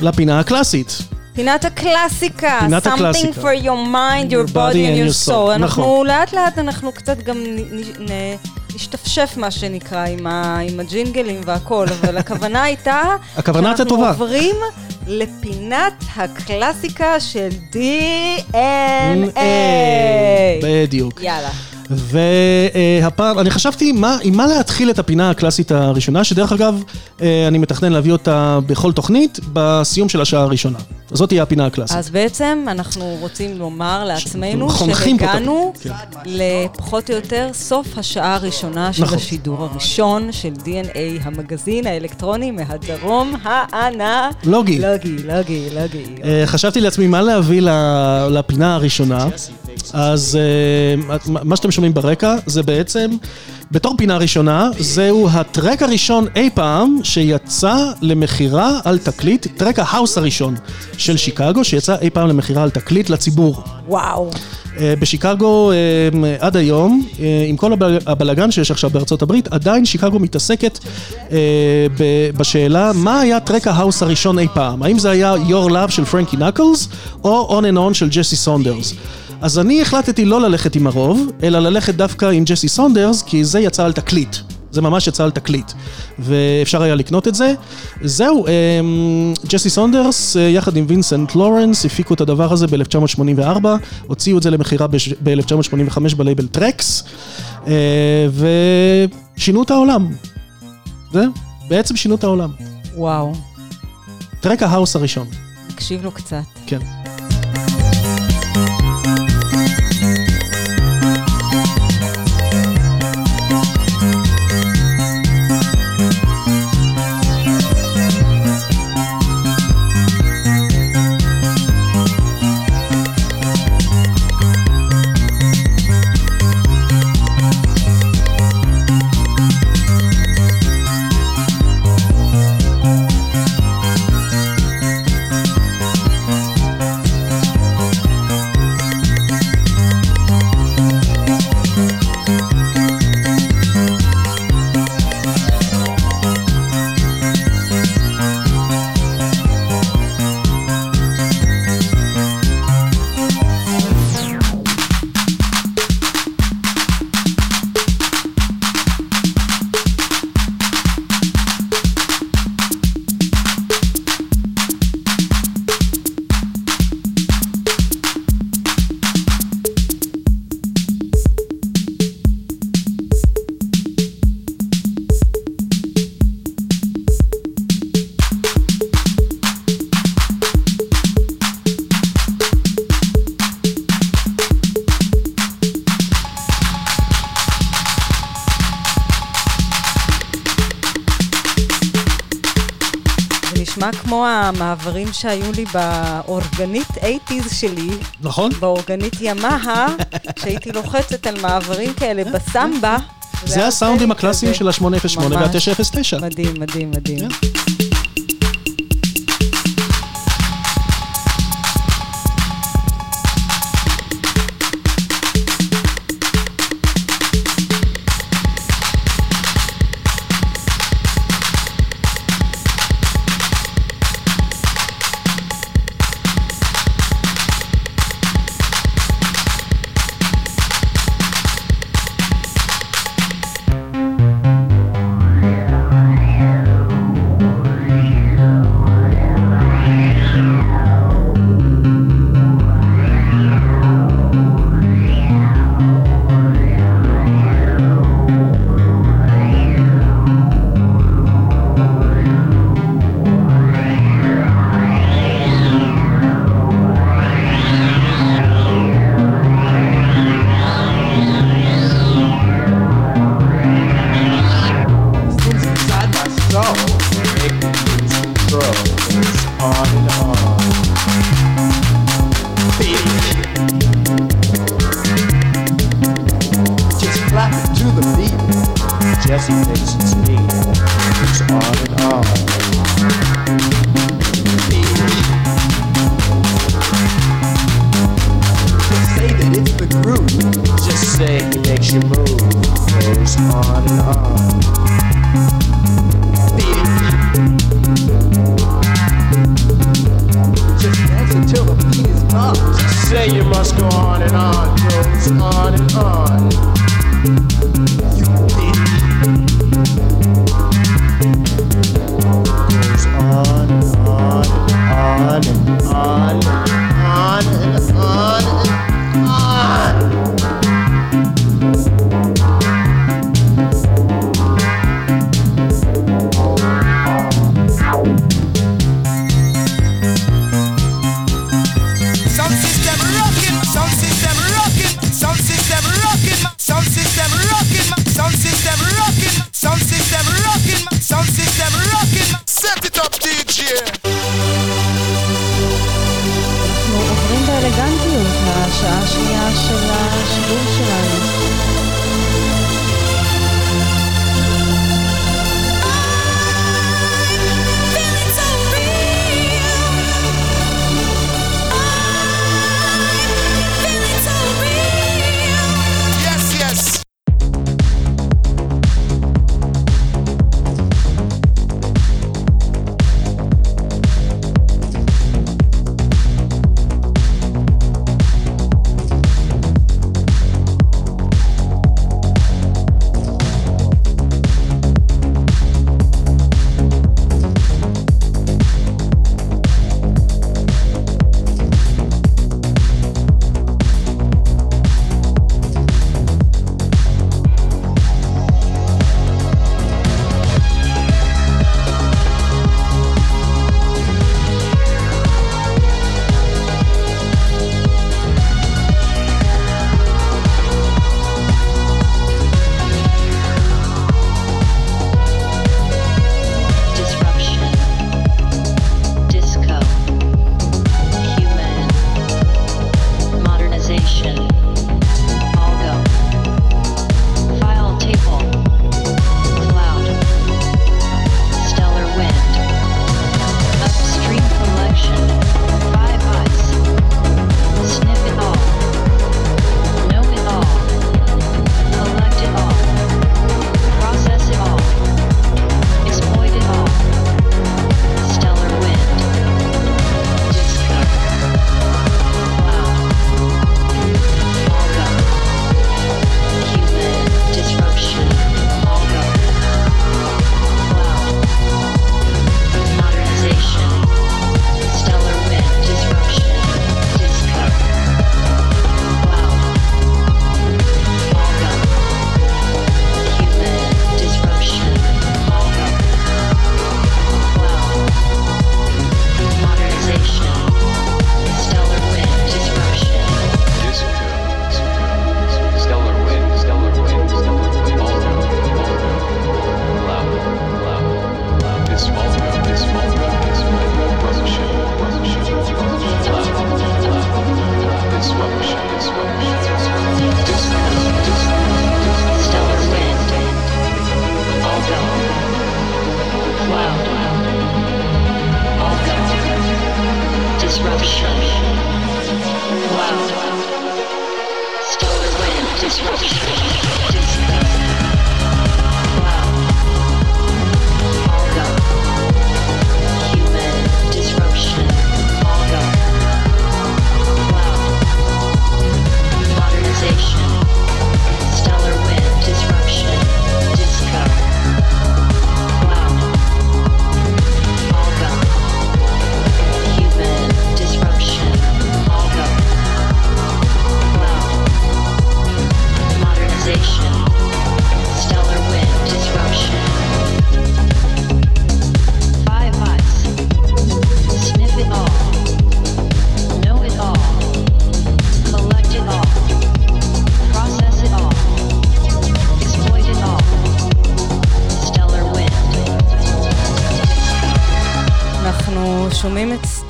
לפינה הקלאסית. פינת הקלאסיקה. פינת Something הקלאסיקה. for your mind, your body and your soul. אנחנו נכון. לאט לאט, אנחנו קצת גם נ- נ- נ- נשתפשף, מה שנקרא, עם ה- עם הג'ינגלים והכל, [laughs] אבל הכוונה הייתה... הכוונה הייתה טובה. שאנחנו עוברים לפינת הקלאסיקה של DNA. בדיוק. יאללה. והפעם, אני חשבתי מה, עם מה להתחיל את הפינה הקלאסית הראשונה, שדרך אגב, אה, אני מתכנן להביא אותה בכל תוכנית, בסיום של השעה הראשונה. זאת תהיה הפינה הקלאסית. אז בעצם אנחנו רוצים לומר לעצמנו שהגענו כן. לפחות או יותר סוף השעה הראשונה של נכון. השידור הראשון של DNA, המגזין האלקטרוני מהדרום הענק. לוגי. לוגי, לוגי, לוגי. אה, חשבתי לעצמי מה להביא ל- לפינה הראשונה, אז אה, מה שאתם שומעים ברקע זה בעצם, בתור פינה ראשונה, זהו הטרק הראשון אי פעם שיצא למכירה על תקליט, טרק ההאוס הראשון של שיקגו, שיצא אי פעם למכירה על תקליט לציבור. וואו. אה, בשיקגו אה, עד היום, עם כל הבל- הבלגן שיש עכשיו בארצות הברית, עדיין שיקגו מתעסקת בשאלה מה היה טרק ההאוס הראשון אי פעם. האם זה היה Your Love של פרנקי נאקלס, או On and On של ג'סי סונדרס. אז אני החלטתי לא ללכת עם הרוב, אלא ללכת דווקא עם ג'סי סונדרס, כי זה יצא על תקליט. זה ממש יצא על תקליט, ואפשר היה לקנות את זה. זהו, אמ, ג'סי סונדרס, אה, יחד עם וינסנט לורנס, הפיקו את הדבר הזה ב-1984, הוציאו את זה למכירה ב-1985 בלייבל טרקס, אה, ושינו את העולם. זהו, בעצם שינו את העולם. וואו. טרק ההאוס הראשון, תקשיב לו קצת. כן. שהיו לי באורגנית 80's שלי, נכון? באורגנית ימאה, [laughs] שהייתי לוחצת על מעברים כאלה בסמבה. זה הסאונדים הקלאסיים. של ה-808 ממש. וה-909. מדהים, מדהים, מדהים.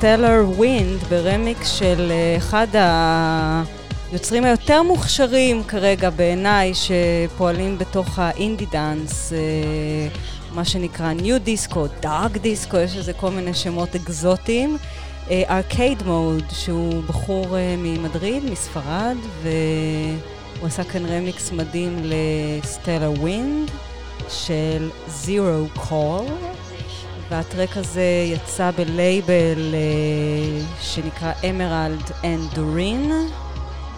Stellar Wind ברמיקס של אה, אחד היוצרים היותר מוכשרים כרגע בעיניי שפועלים בתוך האינדי אה, dance, מה שנקרא nu disco, dark disco, יש לזה כל מיני שמות אקזוטיים. אה, ארקייד מוד, שהוא בחור ממדריד, מספרד, והוא עשה כאן רמיקס מדהים ל Stellar Wind של Zero Call. והטרק הזה יצא בלייבל אה, שנקרא Emerald and Doreen,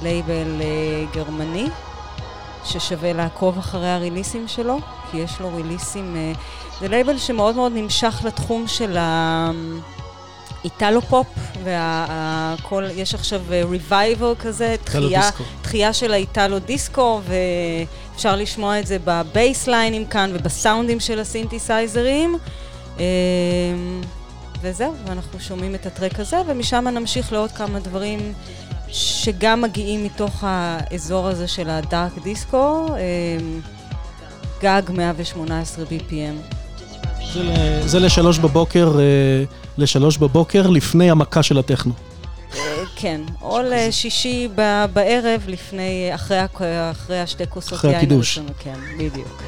לייבל אה, גרמני, ששווה לעקוב אחרי ה releaseים שלו, כי יש לו releaseים... אה, זה לייבל שמאוד מאוד נמשך לתחום של ה... איטלו פופ, והכל, יש עכשיו revival כזה, תחייה. תחייה של האיטלו דיסקו, ואפשר לשמוע את זה ב bassליינים כאן ובסאונדים של הסינתסייזרים. אמ, וזהו, ואנחנו שומעים את הטרק הזה, ומשם נמשיך לעוד כמה דברים שגם מגיעים מתוך האזור הזה של הדארק דיסקו, אמ, גג 118 BPM. זה לשלוש בבוקר, אה, לשלוש בבוקר לפני המכה של הטכנו. אה, כן, או לשישי בערב לפני, אחרי, אחרי השתי כוסות אחרי יין הקידוש. הראשונות, כן, בדיוק.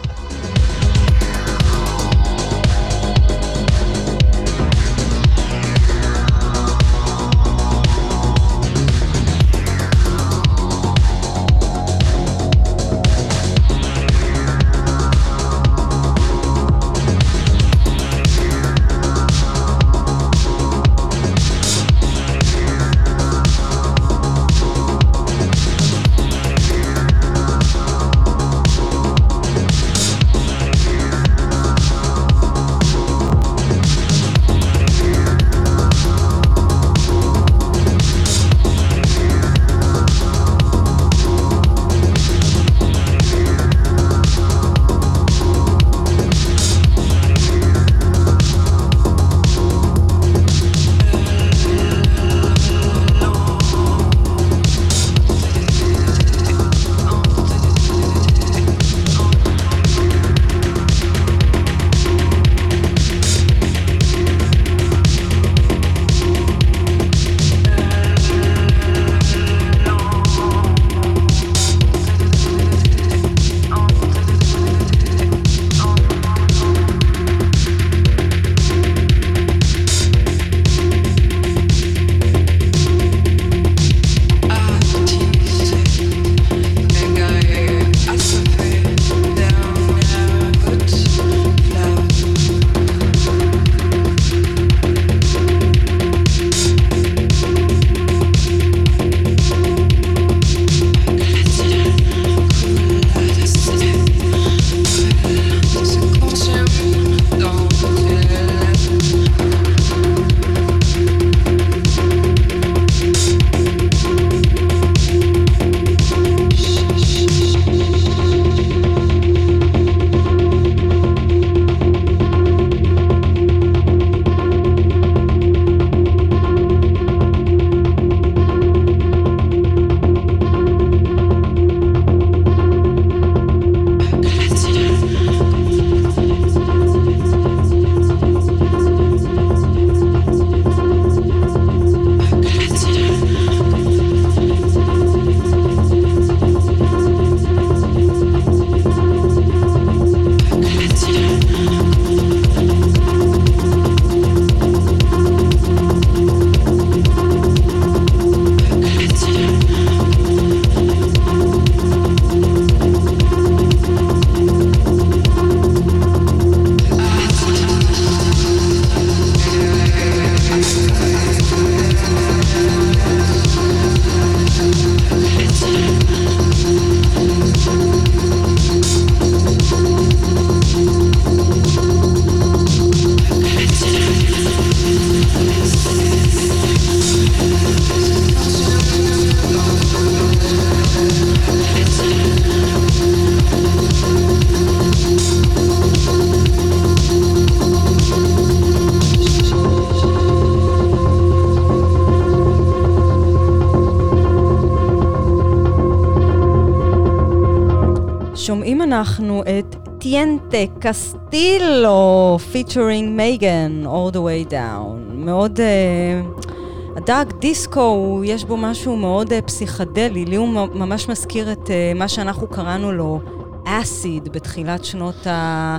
טיינטה קסטילו, featuring מייגן, all the way down. מאוד... Uh, ה dark disco, יש בו משהו מאוד uh, פסיכדלי, לי הוא ממש מזכיר את uh, מה שאנחנו קראנו לו אסיד בתחילת שנות ה...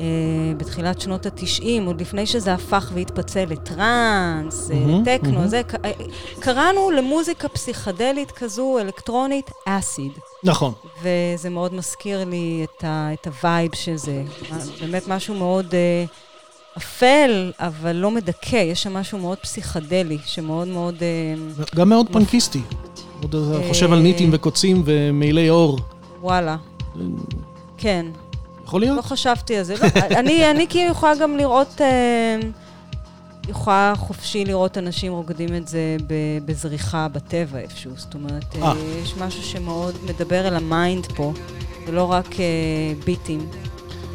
אה, בתחילת שנות התשעים, עוד לפני שזה הפך והתפצל לטראנס, אה, מהמם, לטכנו, מהמם. זה, אה, קראנו למוזיקה פסיכדלית כזו, אלקטרונית, אסיד. נכון. וזה מאוד מזכיר לי את, ה, את ה vibe של זה. באמת משהו מאוד אה, אפל, אבל לא מדכא. יש שם משהו מאוד פסיכדלי, שמאוד מאוד... אה, גם מאוד פנקיסטי. עוד חושב על ניטים וקוצים ומעילי עור. וואלה. כן. יכול להיות? לא חשבתי על זה. לא, אני, אני כאילו יכולה גם לראות, אה, יכולה חופשי לראות אנשים רוקדים את זה בזריחה בטבע איפשהו. זאת אומרת, אה, אה. יש משהו שמאוד מדבר אל ה mind פה, ולא רק אה, ביטים.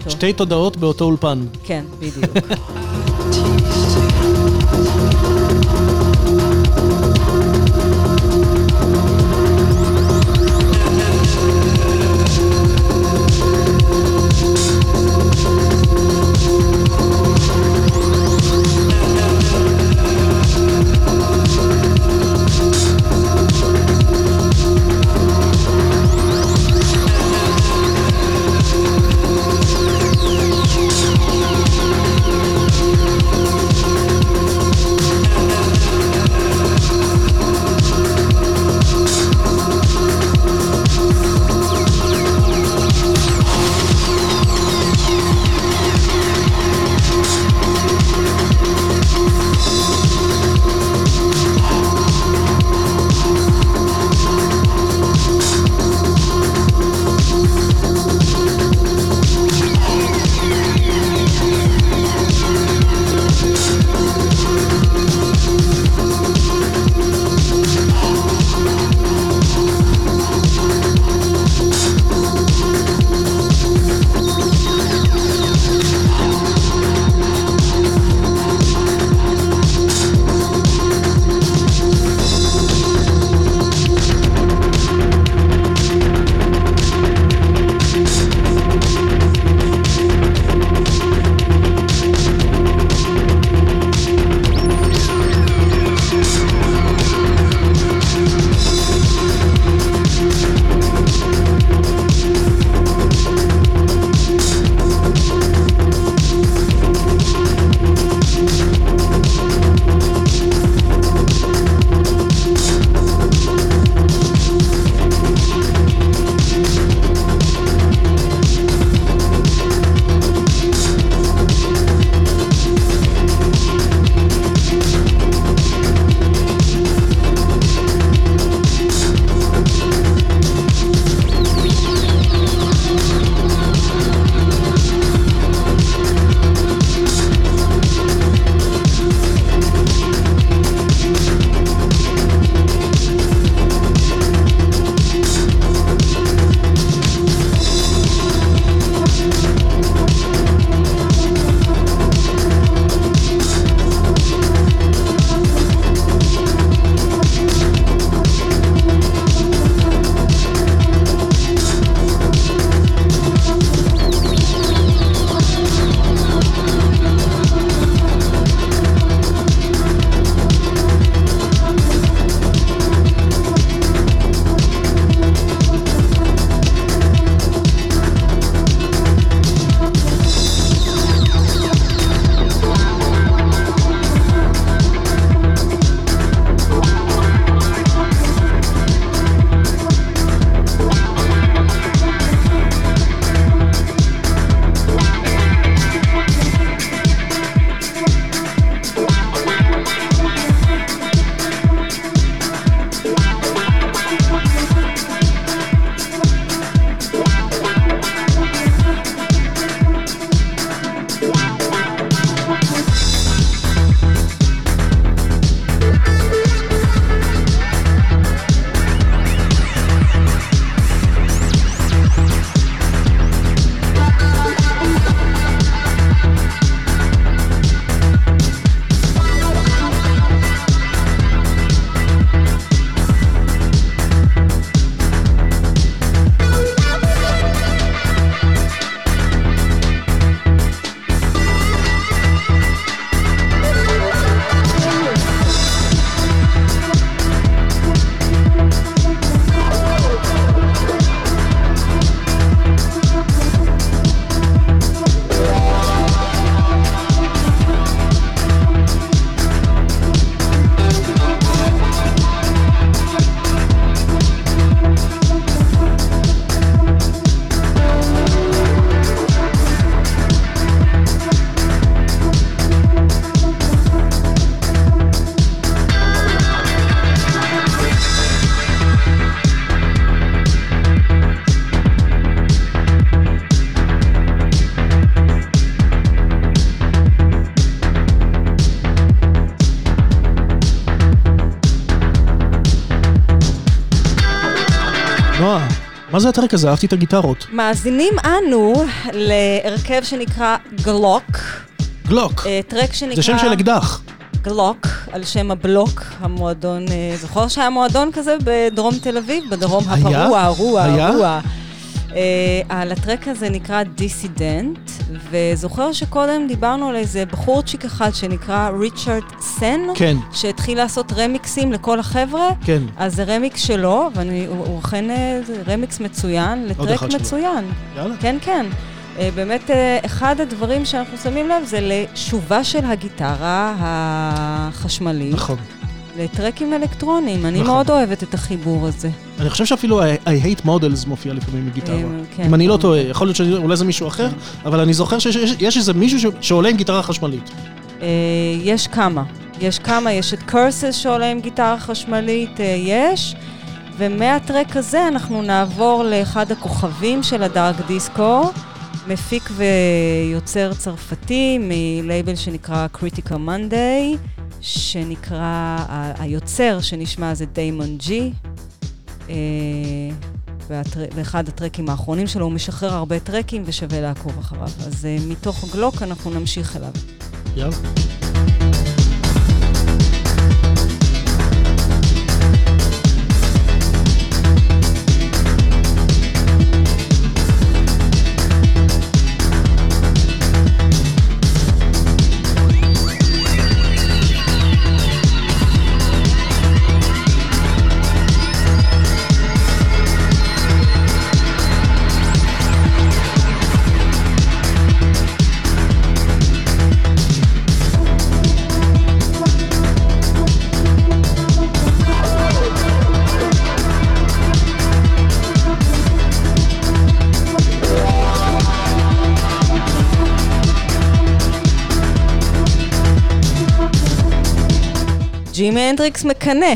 טוב. שתי תודעות באותו אולפן. כן, בדיוק. [laughs] מה זה הטרק הזה? אהבתי את הגיטרות. מאזינים אנו להרכב שנקרא גלוק. גלוק. אה, טרק שנקרא... זה שם של אקדח. גלוק, על שם הבלוק, המועדון, אה, זוכר שהיה מועדון כזה בדרום תל אביב? בדרום היה? הפרוע, הרוע, היה? הרוע. אה, על הטרק הזה נקרא דיסידנט, וזוכר שקודם דיברנו על איזה בחורצ'יק אחד שנקרא ריצ'רד סן? כן. שהתחיל לעשות רמיקסים לכל החבר'ה? כן. אז זה רמיקס שלו, והוא אכן אה, רמיקס מצוין, לטרק אחד שלו. מצוין. יאללה. כן, כן. אה, באמת, אה, אחד הדברים שאנחנו שמים לב זה לשובה של הגיטרה החשמלית. נכון. לטרקים אלקטרוניים. אני נכון. מאוד אוהבת את החיבור הזה. אני חושב שאפילו I, I hate models מופיע לפעמים בגיטרה. אה, כן. אם אני לא טועה, יכול להיות שאולי זה מישהו אחר, אבל אני זוכר שיש יש- יש איזה מישהו שעולה עם גיטרה חשמלית. אה, יש כמה. יש כמה, יש את קורסס שעולה עם גיטרה חשמלית, אה, יש. ומהטרק הזה אנחנו נעבור לאחד הכוכבים של הדארק דיסקו, מפיק ויוצר צרפתי מלייבל שנקרא Critical Monday, שנקרא, היוצר שנשמע זה דיימון ג'י. אה, והטר- ואחד הטרקים האחרונים שלו, הוא משחרר הרבה טרקים ושווה לעקוב אחריו. אז אה, מתוך גלוק אנחנו נמשיך אליו. יאללה. ג'ימי הנדריקס מקנא.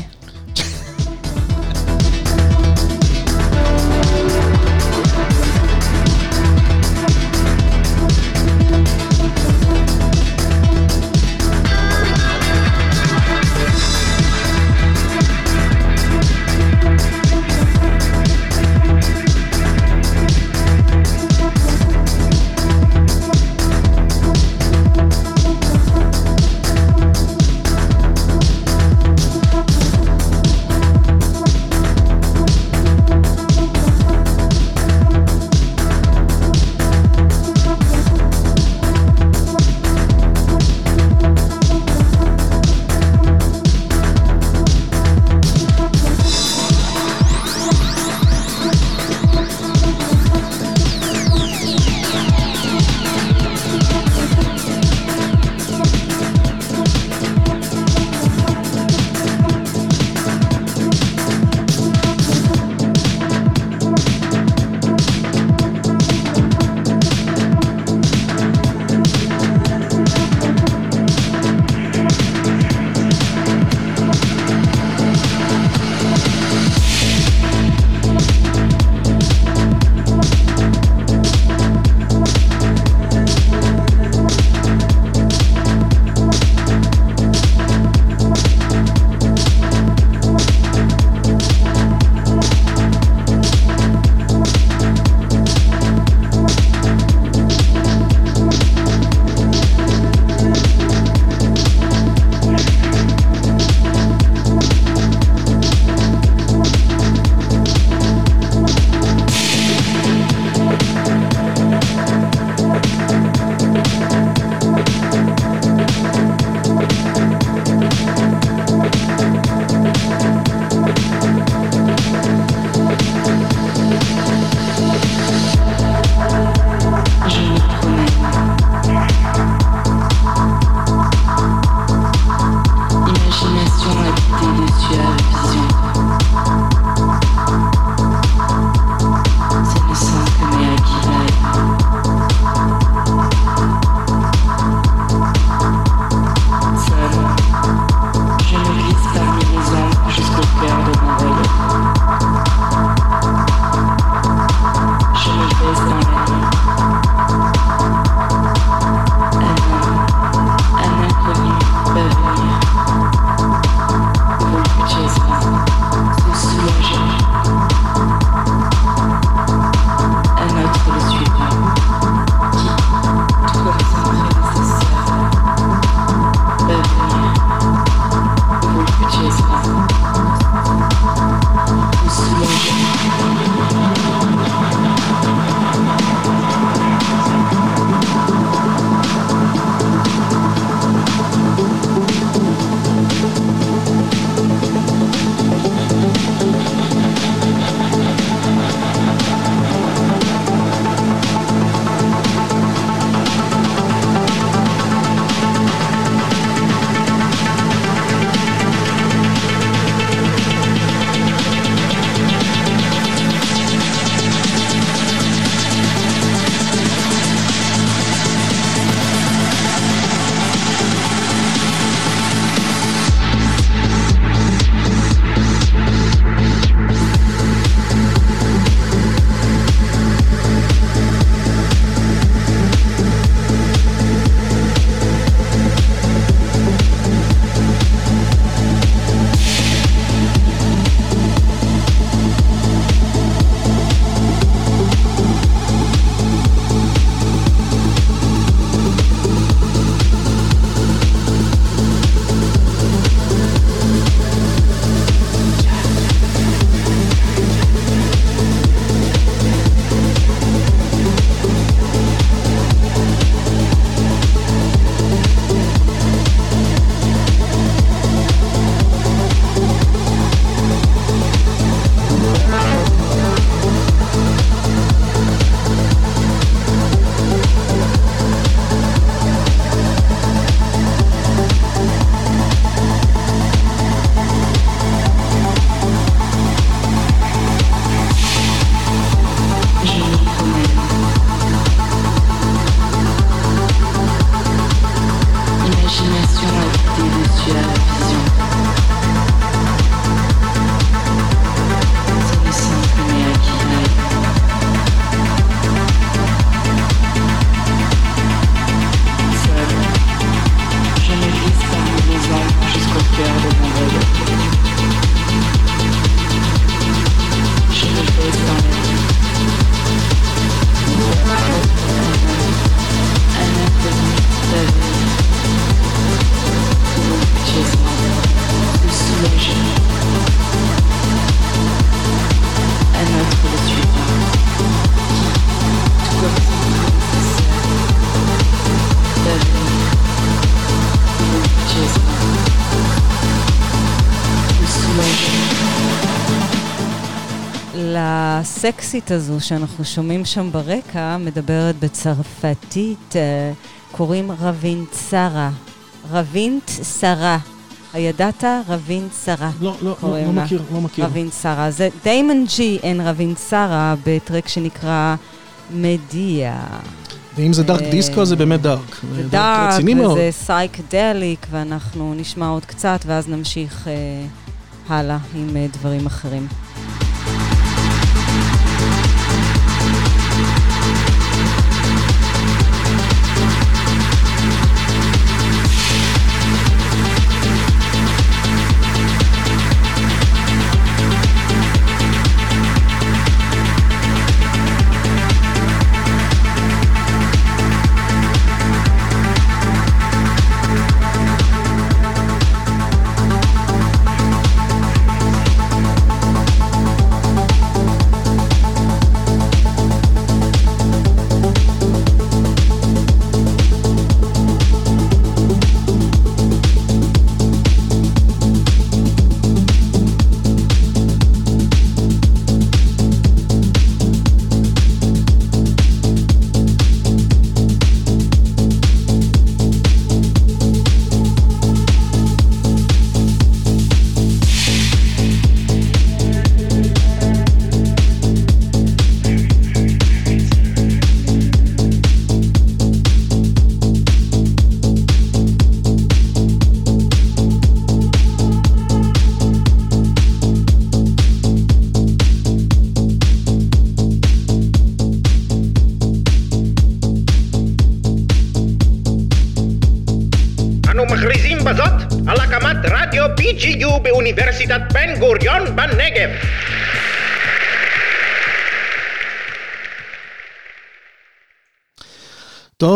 הסקסית הזו שאנחנו שומעים שם ברקע מדברת בצרפתית, אה, קוראים רווינט שרה. רווינט שרה. הידעת? רווינט שרה. לא, לא, לא, לא. מכיר, לא מכיר. רווינט שרה. זה דיימון ג'יי and רווינט שרה בטרק שנקרא מדיה. ואם זה dark אה, disco, זה באמת dark. זה dark. וזה psychedelic, ואנחנו נשמע עוד קצת, ואז נמשיך אה, הלאה עם דברים אחרים.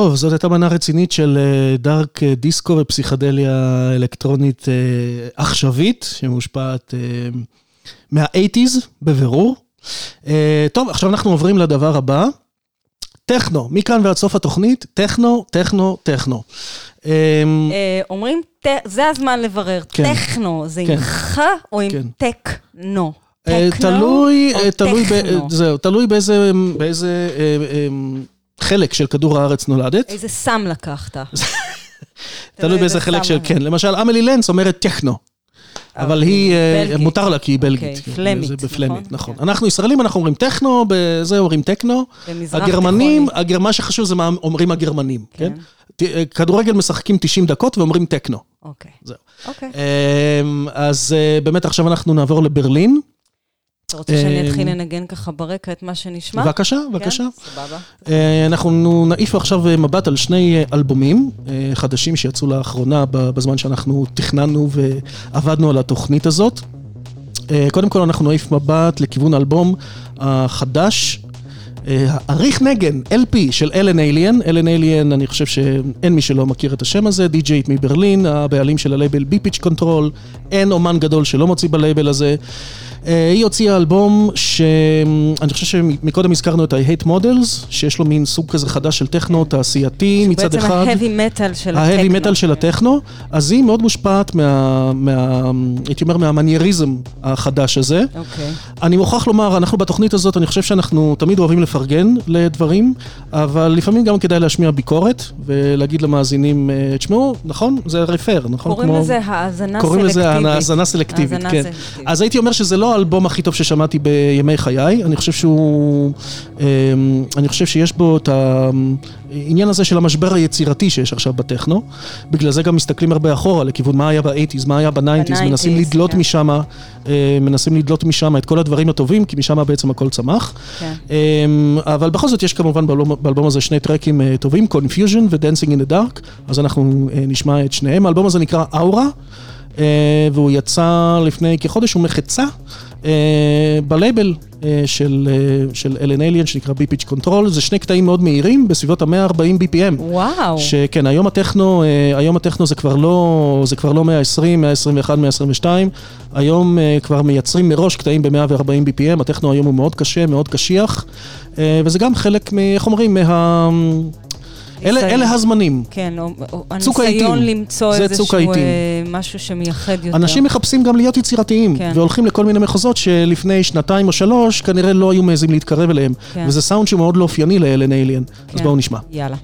טוב, זאת הייתה מנה רצינית של אה, דארק אה, דיסקו ופסיכדליה אלקטרונית אה, עכשווית, שמושפעת אה, מה-80's בבירור. טוב, עכשיו אנחנו עוברים לדבר הבא. טכנו, מכאן ועד סוף התוכנית, טכנו, טכנו, טכנו. אומרים, זה הזמן לברר, כן. טכנו, זה כן. עם ח או עם כן. טכנו? תלוי, תלוי? זהו, תלוי באיזה, חלק של כדור הארץ נולדת. איזה סם לקחת? [laughs] תלוי באיזה חלק של, כן. למשל, אמילי לנץ אומרת טכנו. אבל היא, אה. מותר לה כי היא בלגית. אוקיי, כן, פלמית, זה בפלמית, נכון? נכון. אנחנו ישראלים, אנחנו אומרים טכנו, בזה אומרים טכנו. במזרח הגרמנים, מה שחשוב זה מה אומרים הגרמנים, כן? ת- אה, כדורגל משחקים 90 דקות ואומרים טכנו. אוקיי. זהו. אוקיי. אמ, אז אה, באמת עכשיו אנחנו נעבור לברלין. אתה רוצה שאני אמ, אתחיל לנגן ככה ברקע את מה שנשמע? בבקשה, כן? בבקשה. סבבה. אה, אנחנו נעיף עכשיו אה, מבט על שני אה, אלבומים אה, חדשים שיצאו לאחרונה בזמן שאנחנו תכננו ועבדנו על התוכנית הזאת. אה, קודם כל אנחנו נעיף מבט לכיוון האלבום החדש, אה, האריך נגן, LP של אלן אליין. אלן אליין, אני חושב שאין מי שלא מכיר את השם הזה, די.ג'יית מברלין, הבעלים של הלייבל BPitch Control, אין אומן גדול שלא מוציא בלייבל הזה. אה, היא הוציאה אלבום שאני חושב שמקודם הזכרנו את ה-Hate Models, שיש לו מין סוג כזה חדש של טכנו תעשייתי מצד בעצם אחד. ההאבי מטאל של הטכנו. ההאבי מטאל של הטכנו, אז היא מאוד מושפעת מה, מה, הייתי אומר, מהמנייריזם החדש הזה. אוקיי. אני מוכרח לומר, אנחנו בתוכנית הזאת, אני חושב שאנחנו תמיד אוהבים לפרגן לדברים, אבל לפעמים גם כדאי להשמיע ביקורת ולהגיד למאזינים, אה, תשמעו, נכון? זה רפר, נכון? קוראים כמו- לזה האזנה קוראים לזה סלקטיבית. האזנה סלקטיבית, כן. סלקטיבית. אז הייתי אומר שזה לא האלבום הכי טוב ששמעתי בימי חיי, אני חושב שהוא... אמ, אני חושב שיש בו את העניין הזה של המשבר היצירתי שיש עכשיו בטכנו. בגלל זה גם מסתכלים הרבה אחורה לכיוון מה היה ב-80's, מה היה ב-90's, מנסים ב-90s, לדלות כן. משם, אה, מנסים לדלות משם את כל הדברים הטובים, כי משם בעצם הכל צמח. כן. אמ, אבל בכל זאת יש כמובן באלבום, באלבום הזה שני טרקים אה, טובים, Confusion ו-Dancing in the Dark, אז אנחנו אה, נשמע את שניהם. האלבום הזה נקרא אה, והוא יצא לפני כחודש ומחצה אה, בלייבל אה, של, אה, של אלן אליין שנקרא BPitch Control, זה שני קטעים מאוד מהירים, בסביבות ה-140 BPM. וואו. שכן, היום הטכנו, אה, היום הטכנו זה כבר לא, זה כבר לא 120, 121, 122, היום אה, כבר מייצרים מראש קטעים ב-140 BPM, הטכנו היום הוא מאוד קשה, מאוד קשיח, אה, וזה גם חלק, איך אומרים, מה... אלה. אלה הזמנים. כן, או, או צוק הניסיון העיתים. למצוא איזשהו. אה, משהו שמייחד יותר. אנשים מחפשים גם להיות יצירתיים, כן. והולכים לכל מיני מחוזות שלפני שנתיים או שלוש כנראה לא היו מעזים להתקרב אליהם. כן. וזה סאונד שהוא מאוד לא אופייני לאלן אליאן. אז כן. בואו נשמע. יאללה.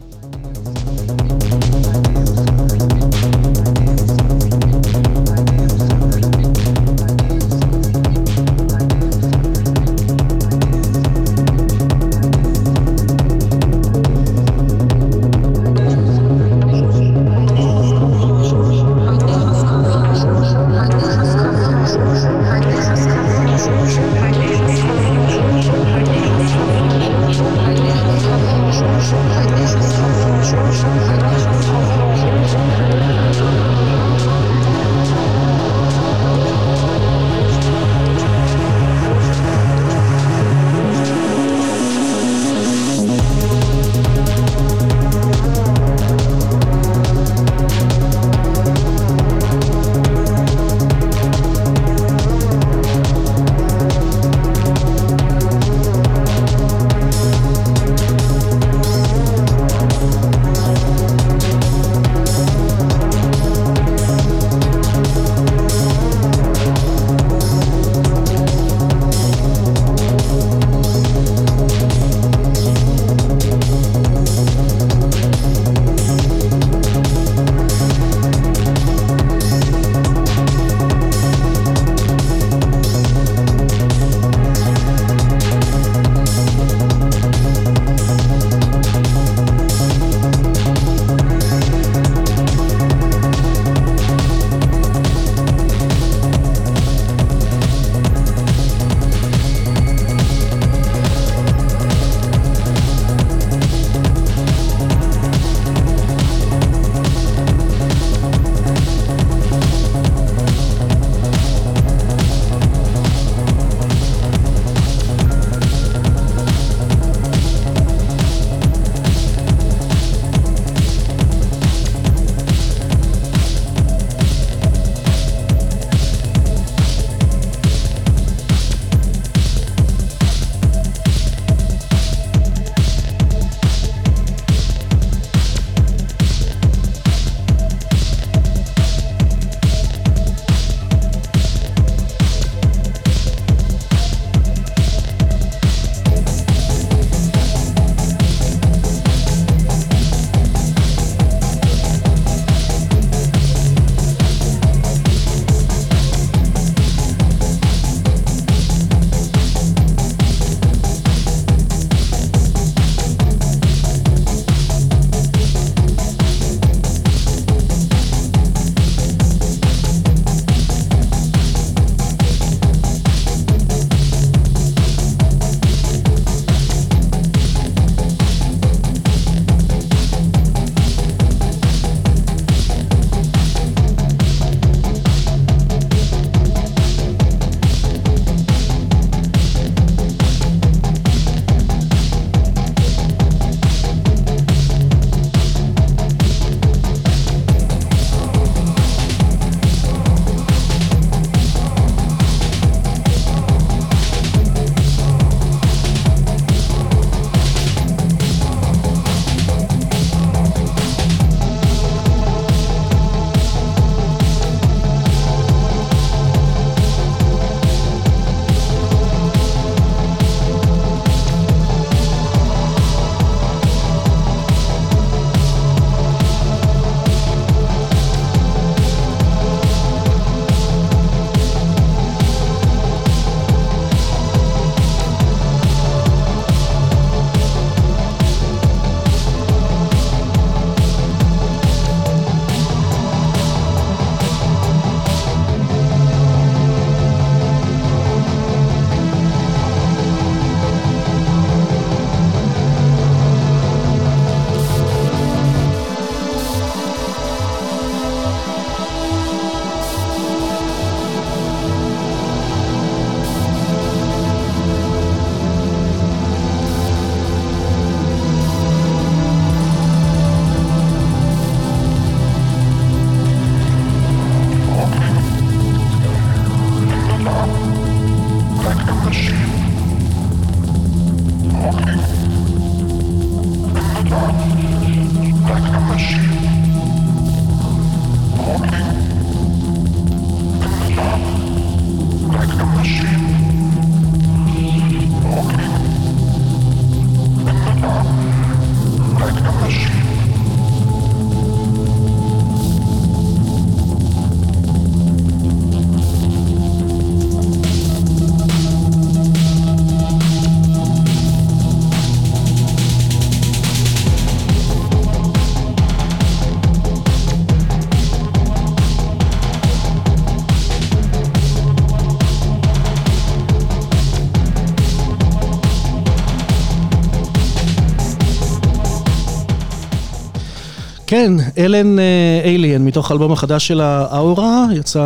כן, אלן אליאן, מתוך האלבום החדש שלה אורה, יצא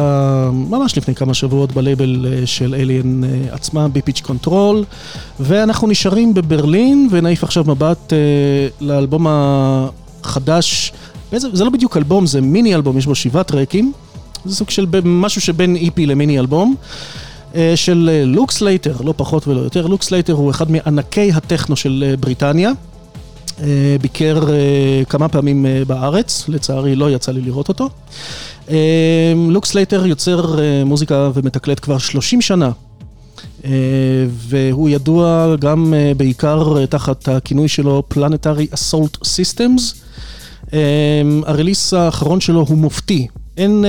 ממש לפני כמה שבועות בלייבל אה, של אליאן עצמה, BPitch Control, ואנחנו נשארים בברלין ונעיף עכשיו מבט אה, לאלבום החדש, באיזה, זה לא בדיוק אלבום, זה מיני אלבום, יש בו שבעה טרקים, זה סוג של משהו שבין EP למיני אלבום. אה, של אה, לוק סלייטר, לא פחות ולא יותר. לוק סלייטר הוא אחד מענקי הטכנו של אה, בריטניה. אה, ביקר אה, כמה פעמים אה, בארץ, לצערי לא יצא לי לראות אותו. לוק סלייטר יוצר מוזיקה ומתקלט כבר 30 שנה. והוא ידוע גם בעיקר תחת הכינוי שלו Planetary Assault Systems. ה release האחרון שלו הוא מופתי. אין,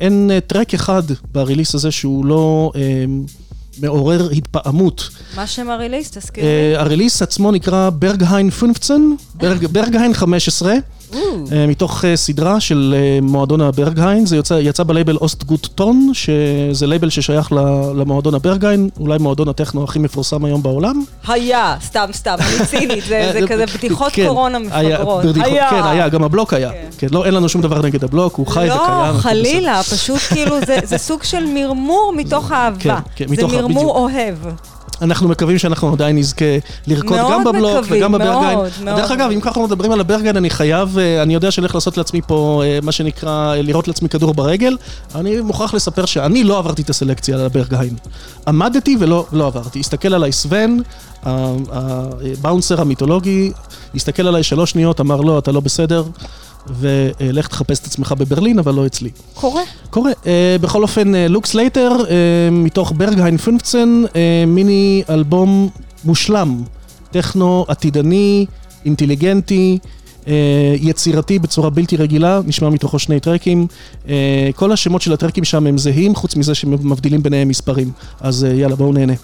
אין טרק אחד ב release הזה שהוא לא מעורר התפעמות. מה שם ה release? תזכיר לי. אה, ה release עצמו נקרא ברגהיין 15, ברג- ברגהיין 15, אה, מתוך אה, סדרה של אה, מועדון הברגהיין, זה יוצא, יצא בלייבל Ostgut Ton, שזה לייבל ששייך למועדון הברגהיין, אולי מועדון הטכנו הכי מפורסם היום בעולם. היה, סתם, סתם, אני צינית, זה זה כזה בדיחות כן, קורונה היה, מפגרות. בדיחות, כן, היה, גם הבלוק היה. כן, לא, אין לנו שום דבר נגד הבלוק, הוא חי וקיים. לא, חלילה, פשוט כאילו, זה- זה סוג של מרמור מתוך [laughs] אהבה. כן, כן, מתוך זה מרמור בדיוק. אוהב. אנחנו מקווים שאנחנו עדיין נזכה לרקוד גם בבלוק מקווים, וגם בברגהיין. מאוד, מאוד. דרך אגב, אם ככה מדברים על הברגהיין, אני חייב, אה, אני יודע שאני הולך לעשות לעצמי פה אה, מה שנקרא, אה, לירות לעצמי כדור ברגל. אני מוכרח לספר שאני לא עברתי את הסלקציה על הברגהיין. עמדתי ולא לא עברתי. הסתכל עליי סוון, הבאונסר המיתולוגי, הסתכל עליי שלוש שניות, אמר לא, אתה לא בסדר, ולך תחפש את עצמך בברלין, אבל לא אצלי. קורה. קורה. אה, בכל אופן, אה, לוק סלייטר, uh, מתוך ברגהיין 15, אה, מיני אלבום מושלם. טכנו עתידני, אינטליגנטי, אה, יצירתי בצורה בלתי רגילה, נשמע מתוכו שני טרקים. אה, כל השמות של הטרקים שם הם זהים, חוץ מזה שמבדילים ביניהם מספרים. אז אה, יאללה, בואו נהנה.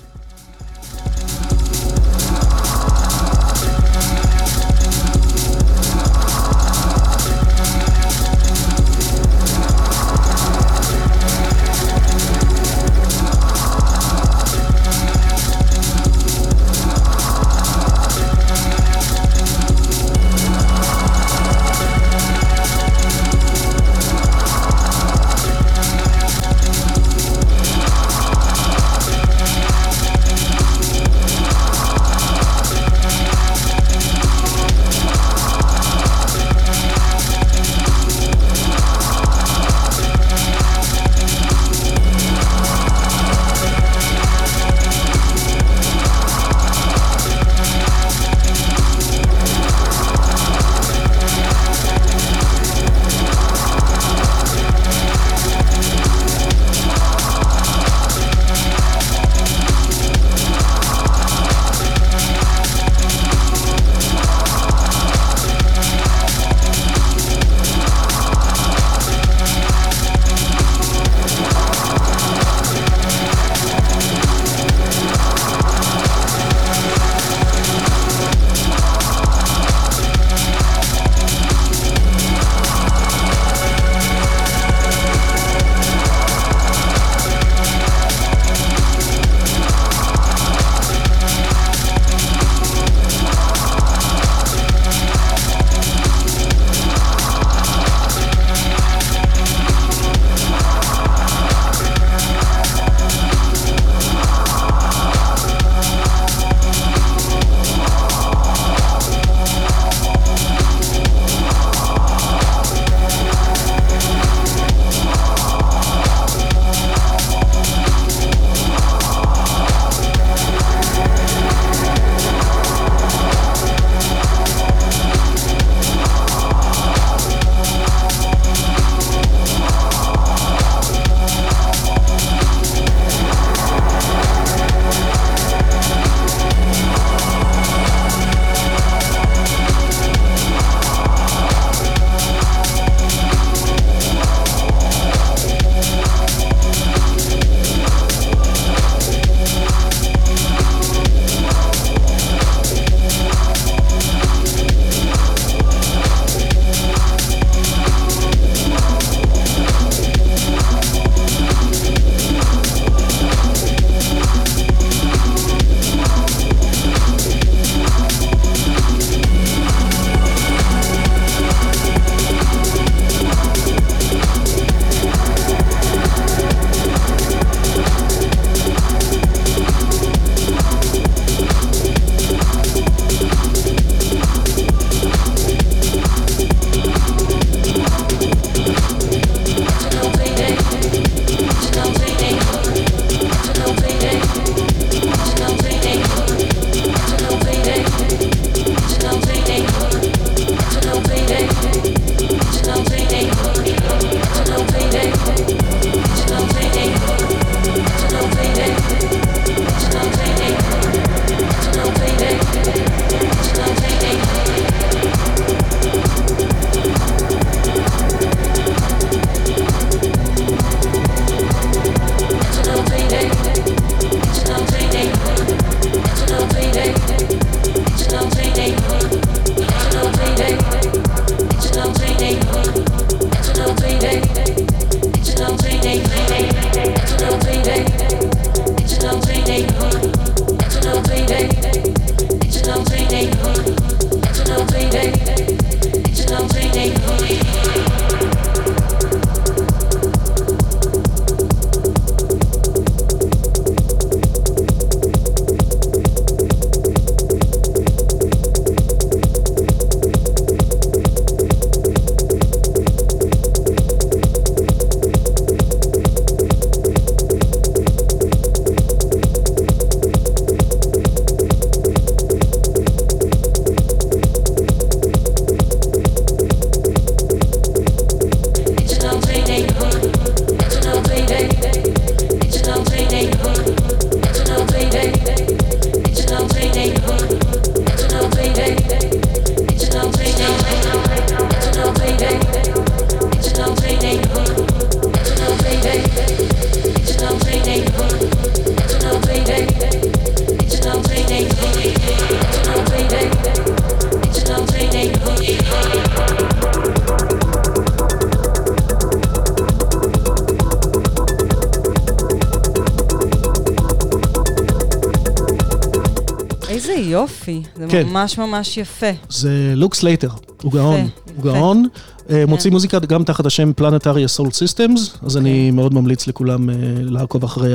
יופי, זה כן. ממש ממש יפה. זה לוק סלייטר, הוא גאון, יפה. הוא גאון. אה, מוציא מוזיקה גם תחת השם Planetary Assault Systems, אז אני מאוד ממליץ לכולם אה, לעקוב אחרי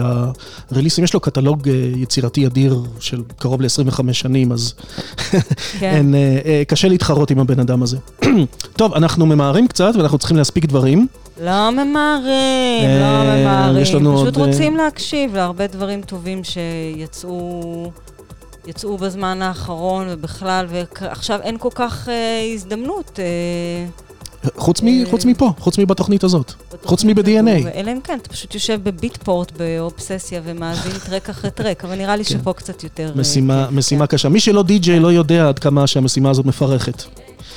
הרליסים. יש לו קטלוג אה, יצירתי אדיר של קרוב ל-25 שנים, אז כן. אין, קשה להתחרות עם הבן אדם הזה. [clears throat] טוב, אנחנו ממהרים קצת ואנחנו צריכים להספיק דברים. לא ממהרים, לא ממהרים. פשוט עוד, רוצים להקשיב להרבה דברים טובים שיצאו יצאו בזמן האחרון ובכלל, ועכשיו אין כל כך אה, הזדמנות. אה, חוץ, מ, אה, חוץ מפה, חוץ מבתוכנית הזאת, חוץ מב-DNA. אלא אם כן, אתה פשוט יושב בביטפורט באובססיה ומאזין [laughs] טרק אחרי טרק, אבל נראה לי שפה קצת יותר... אה, כן. משימה, כיף, משימה כן. קשה. מי שלא די-ג'יי לא יודע עד כמה שהמשימה הזאת מפרכת.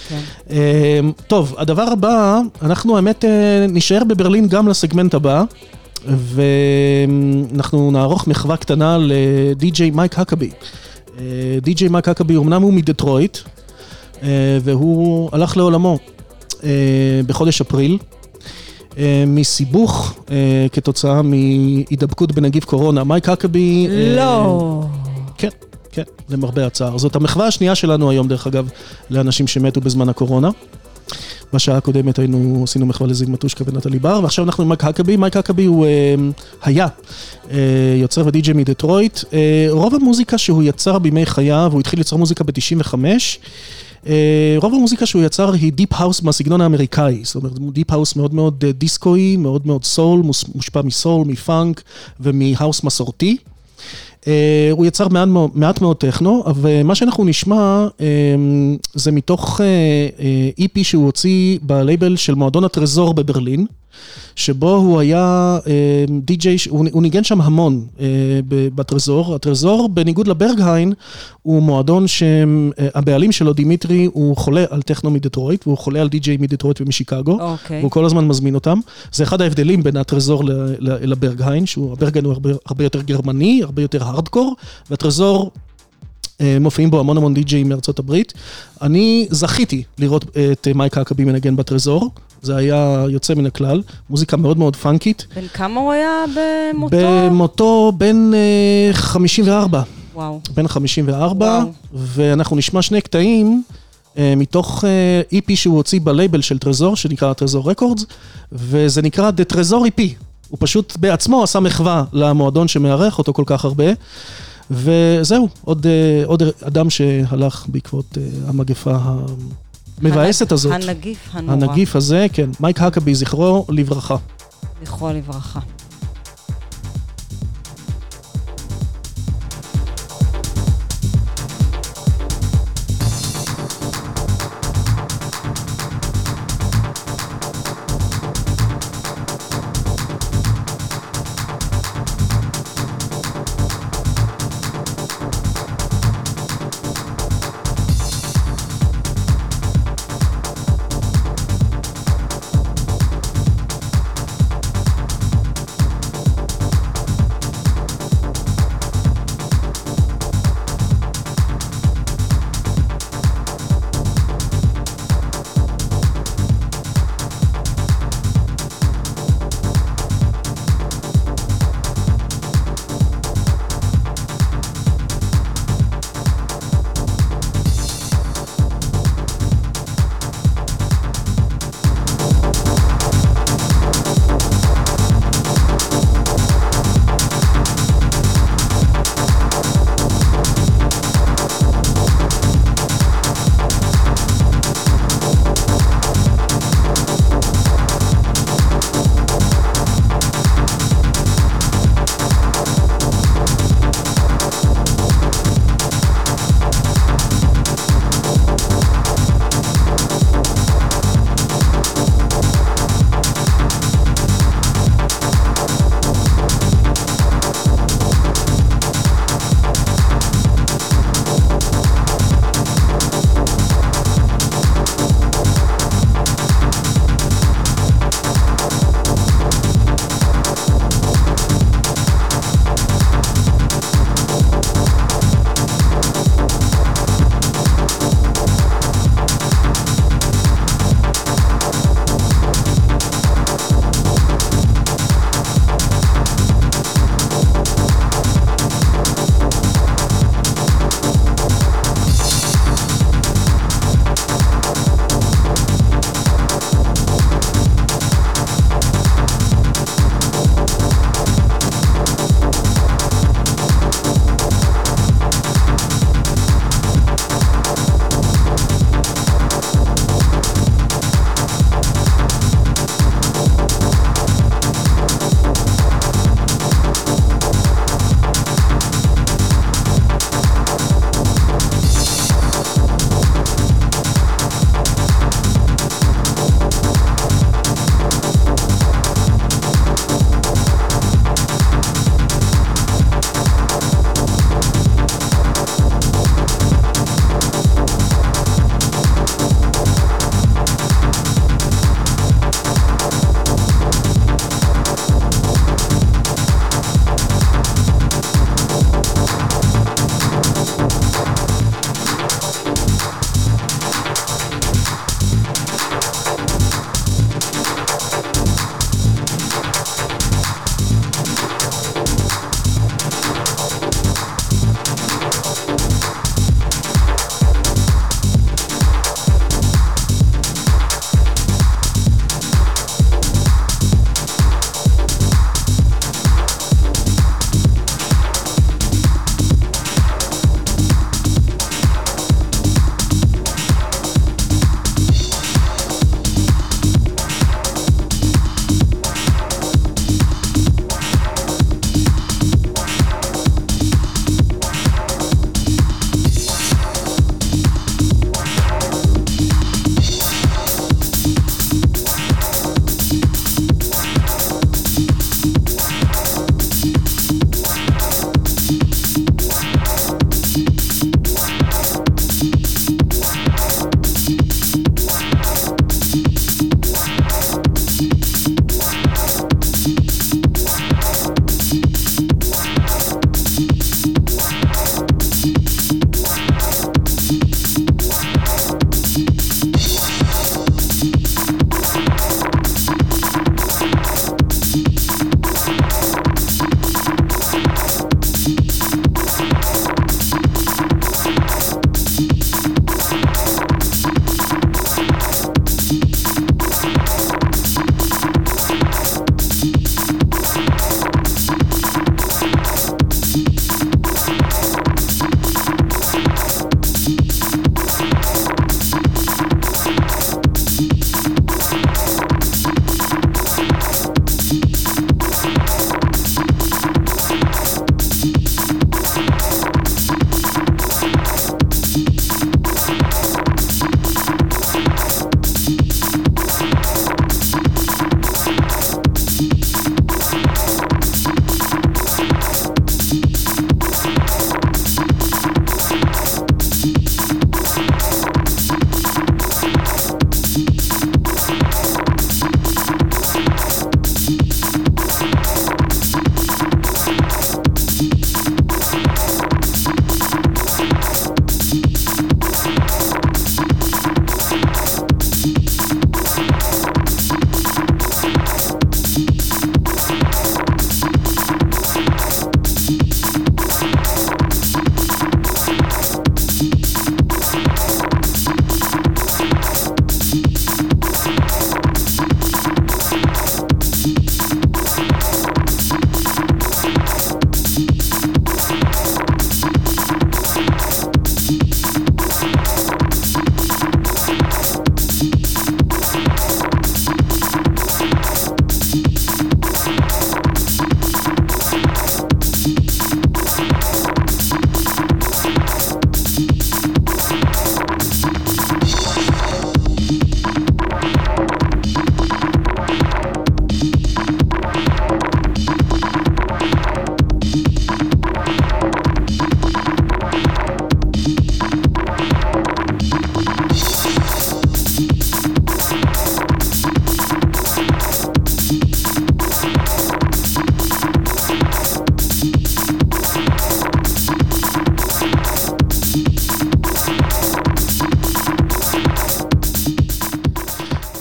כן. אמ, טוב, הדבר הבא, אנחנו האמת אה, נישאר בברלין גם לסגמנט הבא, ואנחנו נערוך מחווה קטנה לדי-ג'יי מייק הקאבי. אה, די-ג'יי מייק הקאבי אמנם הוא מדטרויט, אה, והוא הלך לעולמו אה, בחודש אפריל. מסיבוך אה, כתוצאה מהידבקות בנגיף קורונה. מייק. אה, לא. כן, כן, למרבה הצער. זאת המחווה השנייה שלנו היום, דרך אגב, לאנשים שמתו בזמן הקורונה. בשעה הקודמת היינו, עשינו מחווה לזיג מטושקה ונטלי בר, ועכשיו אנחנו עם מייק הקאבי. מייק הקאבי הוא אה, היה אה, יוצר ודי-ג'יי מדטרויט. אה, רוב המוזיקה שהוא יצר בימי חייו, הוא התחיל ליצור מוזיקה ב-95. אה, רוב המוזיקה שהוא יצר היא deep house מהסגנון האמריקאי, זאת אומרת deep house מאוד מאוד דיסקואי, מאוד מאוד soul, מושפע מ soul, מפאנק ומהאוס מסורתי. אה, הוא יצר מעט, מעט מאוד טכנו, אבל מה שאנחנו נשמע אה, זה מתוך אה, אה, EP שהוא הוציא בלייבל של מועדון הטרזור בברלין, שבו הוא היה אה, די-ג'יי, ש- הוא הוא ניגן שם המון אה, ב- בטרזור. הטרזור, בניגוד לברגהיין, הוא מועדון שהבעלים שלו, דימיטרי, הוא חולה על טכנו מדטרויט, והוא חולה על די-ג'יי מדטרויט ומשיקגו. אוקיי. והוא כל הזמן מזמין אותם. זה אחד ההבדלים בין הטרזור לברגהיין, שהוא, הברגהיין הוא הרבה, הרבה יותר גרמני, הרבה יותר הארדקור, והטרזור... אה, מופיעים בו המון המון די-ג'אים מארצות הברית. אני זכיתי לראות את אה, מייק הקאבי מנגן בטרזור, זה היה יוצא מן הכלל, מוזיקה מאוד מאוד פאנקית. בן כמה הוא היה במותו? במותו בן אה, 54. וואו. בן 54, וואו. ואנחנו נשמע שני קטעים אה, מתוך אה, EP שהוא הוציא בלייבל של טרזור, שנקרא טרזור רקורדס, וזה נקרא The טרזור EP. הוא פשוט בעצמו עשה מחווה למועדון שמארח אותו כל כך הרבה, וזהו, עוד, אה, עוד אדם שהלך בעקבות אה, המגפה המבאסת הזאת. הנגיף הנורא. הנגיף הזה, כן. מייק האקבי, זכרו לברכה. זכרו לברכה.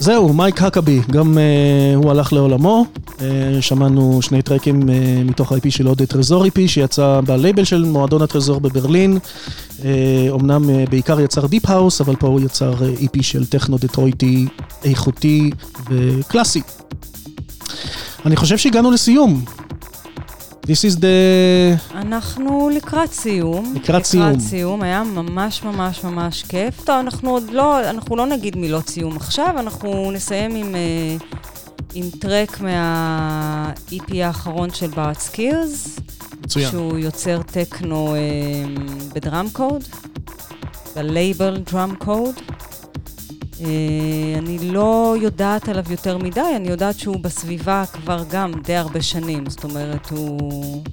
זהו, מייק הקאבי, גם אה, הוא הלך לעולמו. אה, שמענו שני טרקים אה, מתוך ה-EP שלו The Tresor EP שיצא בלייבל של מועדון הטרזור בברלין. אה, אמנם אה, בעיקר יצר deep house, אבל פה הוא יצר אה, EP של טכנו דטרויטי איכותי וקלאסי. אני חושב שהגענו לסיום. This is the... אנחנו לקראת סיום. לקראת סיום. לקראת סיום, היה ממש ממש ממש כיף. טוב, אנחנו עוד לא, אנחנו לא נגיד מילות סיום עכשיו, אנחנו נסיים עם, אה, עם טרק מה-EP האחרון של בארט סקילס. מצוין. שהוא יוצר טכנו אה, ב Drumcode, בלייבל Drumcode. אה, אני לא יודעת עליו יותר מדי, אני יודעת שהוא בסביבה כבר גם די הרבה שנים. זאת אומרת, הוא...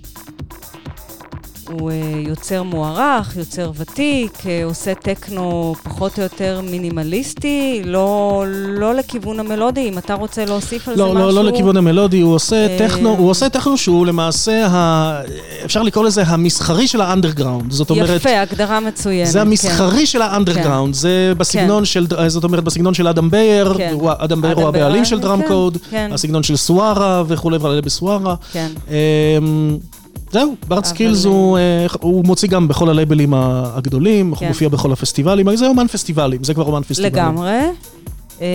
הוא אה, יוצר מוערך, יוצר ותיק, אה, עושה טכנו פחות או יותר מינימליסטי, לא, לא לכיוון המלודי, אם אתה רוצה להוסיף על לא, זה לא, משהו. לא לכיוון המלודי, הוא עושה אה, טכנו, הוא עושה טכנו שהוא למעשה, ה... אפשר לקרוא לזה המסחרי של האנדרגראונד. זאת אומרת, יפה, הגדרה מצוינת. זה כן. המסחרי של האנדרגראונד, זה בסגנון של, זאת אומרת, בסגנון של אדם בייר, כן. הוא- אדם בייר הוא הבעלים של Drum כן, code, כן. הסגנון של סוארה וכולי וכולי בסוארה. כן. זהו, אבל- סקילס הוא, אה, הוא מוציא גם בכל הלייבלים הגדולים, הוא כן. מופיע בכל הפסטיבלים, זה אומן פסטיבלים, זה כבר אומן פסטיבלים. לגמרי. אה,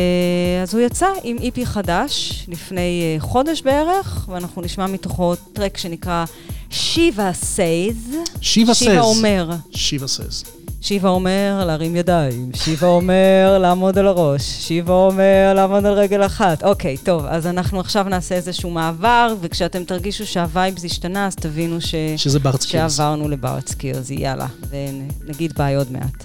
אז הוא יצא עם EP חדש לפני אה, חודש בערך, ואנחנו נשמע מתוכו טרק שנקרא Shiva says. Shiva Shiva says. אומר. Shiva says. שיבה אומר להרים ידיים, שיבה אומר לעמוד על הראש, שיבה אומר לעמוד על רגל אחת. אוקיי, טוב, אז אנחנו עכשיו נעשה איזשהו מעבר, וכשאתם תרגישו שה vibes השתנה, אז תבינו ש... שזה בארט סקילס. שעברנו לבארט סקילס, יאללה, ונגיד ביי עוד מעט.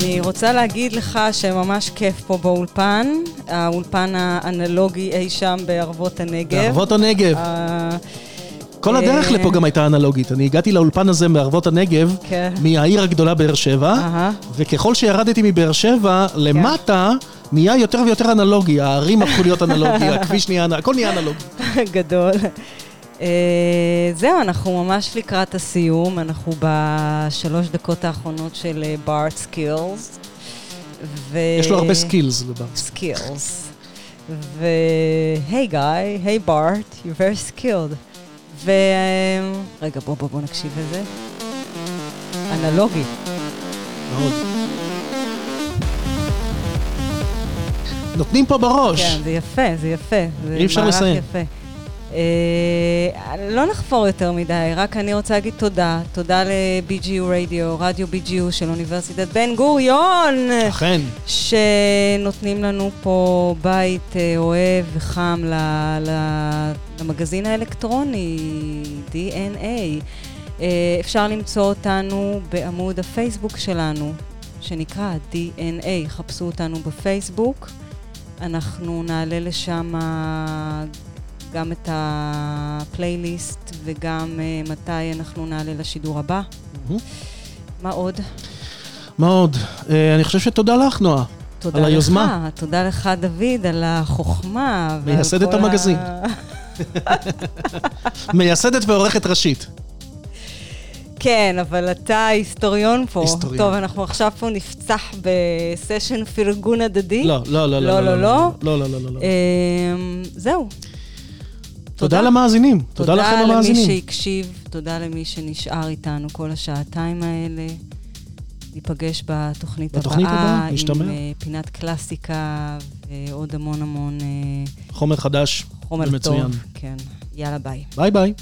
אני רוצה להגיד לך שממש כיף פה באולפן, האולפן האנלוגי אי שם בערבות הנגב. בערבות הנגב. אה, כל הדרך אה, לפה גם הייתה אנלוגית. אני הגעתי לאולפן הזה בערבות הנגב, כן. מהעיר הגדולה באר שבע. וככל שירדתי מבאר שבע, למטה נהיה יותר ויותר אנלוגי. הערים הפכו להיות אנלוגי, [laughs] הכביש נהיה הכל נהיה אנלוגי. גדול. אה, זהו, אנחנו ממש לקראת הסיום, אנחנו בשלוש דקות האחרונות של Bart Skils. יש לו הרבה skills לבארט. Skills. והי גיא, hey Bart, you're very skilled. ו... רגע, בוא, בוא, בוא נקשיב לזה. אנלוגי. מאוד. נותנים פה בראש. כן, זה יפה, זה יפה. אי אפשר לסיים. יפה. אה, לא נחפור יותר מדי, רק אני רוצה להגיד תודה. תודה ל-BGU רדיו, רדיו BGU של אוניברסיטת בן גוריון. אכן. שנותנים לנו פה בית אה, אוהב וחם למגזין האלקטרוני, DNA. אה, אפשר למצוא אותנו בעמוד הפייסבוק שלנו, שנקרא DNA. חפשו אותנו בפייסבוק. אנחנו נעלה לשם גם את הפלייליסט וגם אה, מתי אנחנו נעלה לשידור הבא. מה עוד? מה עוד? אה, אני חושב שתודה לך, נועה. תודה על לך, היוזמה. תודה לך, דוד, על החוכמה. מייסדת המגזין. ה- מייסדת ועורכת ראשית. כן, אבל אתה היסטוריון פה. היסטוריון. טוב, אנחנו עכשיו פה נפצח בסשן פרגון הדדי. לא, לא, לא, לא, לא, לא. לא, לא, לא, לא, לא. אמ, זהו. תודה למאזינים. תודה לכם תודה למי המאזינים. שהקשיב, תודה למי שנשאר איתנו כל השעתיים האלה. ניפגש בתוכנית הבאה. בתוכנית הבאה, נשתמע. עם אה, פינת קלאסיקה ועוד המון המון אה, חומר חדש חומר ומצוין. טוב. כן. יאללה, ביי. ביי ביי.